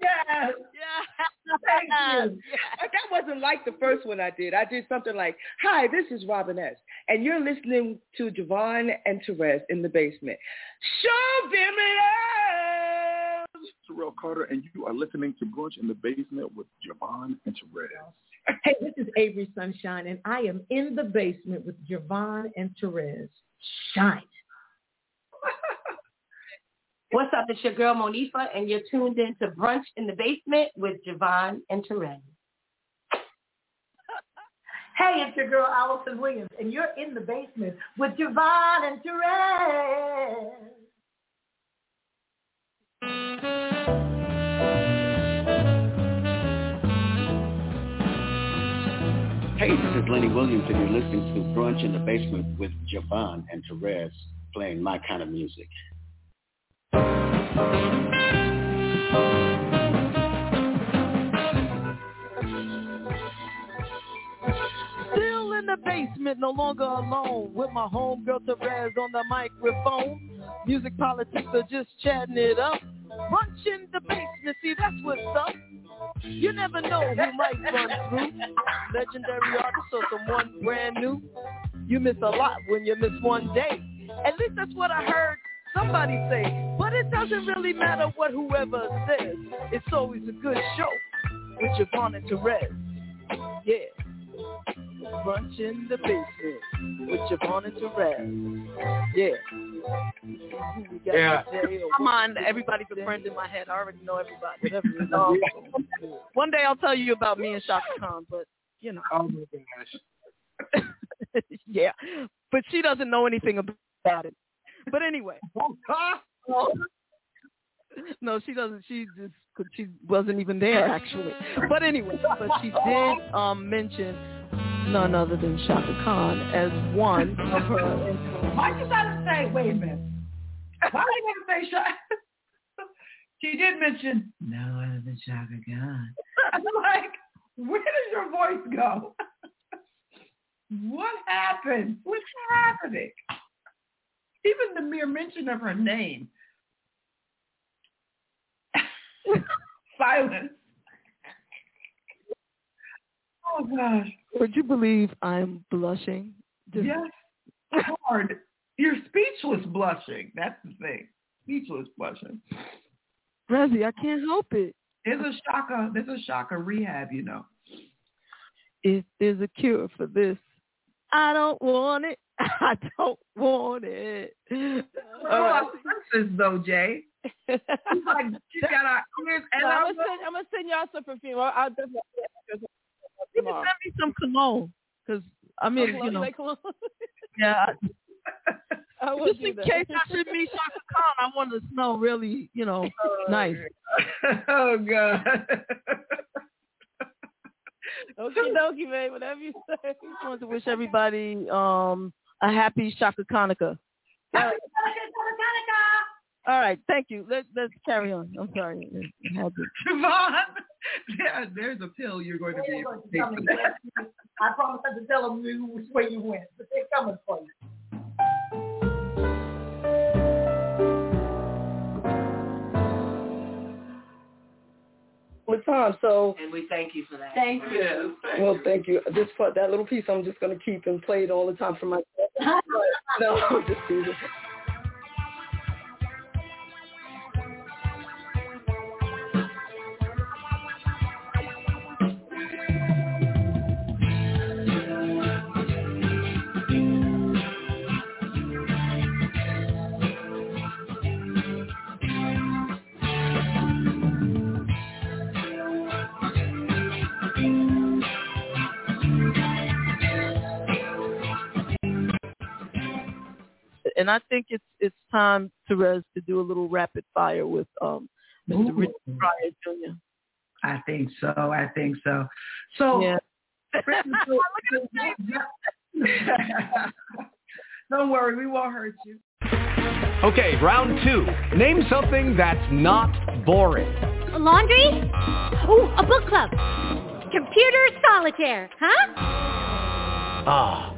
Yes. Thank (laughs) you. Yes. That wasn't like the first one I did. I did something like, hi, this is Robin S. And you're listening to JaVonne and Terez in the basement. Show them love. Terrell Carter, and you are listening to Brunch in the Basement with JaVonne and Terez. Hey, this is Avery Sunshine, and I am in the basement with JaVonne and Terez. Shine. (laughs) What's up? It's your girl Monifa, and you're tuned in to Brunch in the Basement with JaVonne and Terez. (laughs) Hey, it's your girl Alyson Williams, and you're in the basement with JaVonne and Terez. Hey, this is Lenny Williams, and you're listening to Brunch in the Basement with JaVonne and Terez playing my kind of music. Still in the basement, no longer alone, with my homegirl Terez on the microphone. Music politics are just chatting it up. Brunch in the basement, see that's what's up. You never know who might run through. Legendary artist or someone brand new. You miss a lot when you miss one day. At least that's what I heard somebody say. But it doesn't really matter what whoever says. It's always a good show with JaVonne and Terez. Yeah. Brunch in the basement with JaVonne and Terez. Yeah. We got Yeah. Jay or- Come on, everybody's a friend in my head. I already know everybody. Whatever it is. Um, One day I'll tell you about me and Chaka Khan, but you know. Oh my gosh. (laughs) yeah, but she doesn't know anything about it. But anyway. (laughs) No, she doesn't. She just she wasn't even there actually. But anyway, but she did um mention none other than Chaka Khan as one of her. Why you gotta say, wait a minute. Why you gotta say Chaka? (laughs) She did mention no other than Chaka Khan. (laughs) I'm like, where does your voice go? (laughs) what happened? What's happening? Even the mere mention of her name. Silence. Oh gosh. Would you believe I'm blushing? Just- Yes. Hard. You're speechless blushing. That's the thing. Speechless blushing. Rezzy, I can't help it. There's a shaka. There's a shocker rehab, you know. If there's a cure for this, I don't want it. (laughs) I don't want it. Oh, right. senses though, Jay. She's like she's (laughs) got our ears and I'm, gonna send, I'm gonna send y'all some perfume. I'll, I'll definitely you can send me some cologne, cause I mean, Oh, you know, yeah. I (laughs) (laughs) Just in case I should meet Chaka Khan, I want to smell really, you know, nice. (laughs) oh God. Okie dokie, man. Whatever you say. Just want to wish everybody um a happy Shaka Hanukkah. All right. All right, thank you. Let, let's carry on. I'm sorry. I had Siobhan, (laughs) yeah, there's a pill you're going to be able to take for that. I promise not to tell them which way you went, but they're coming for you. All the time. So And we thank you for that. Thank you. well, thank you. This part, that little piece, I'm just gonna keep and play it all the time for myself. (laughs) But, no, (laughs) just teasing. And I think it's it's time, Therese, to do a little rapid fire with um Mr. Richard Pryor Jr. I think so. I think so. So, Yeah. (laughs) (laughs) (laughs) don't worry, we won't hurt you. Okay, round two. Name something that's not boring. A laundry? Ooh, a book club. Computer solitaire, huh? Ah,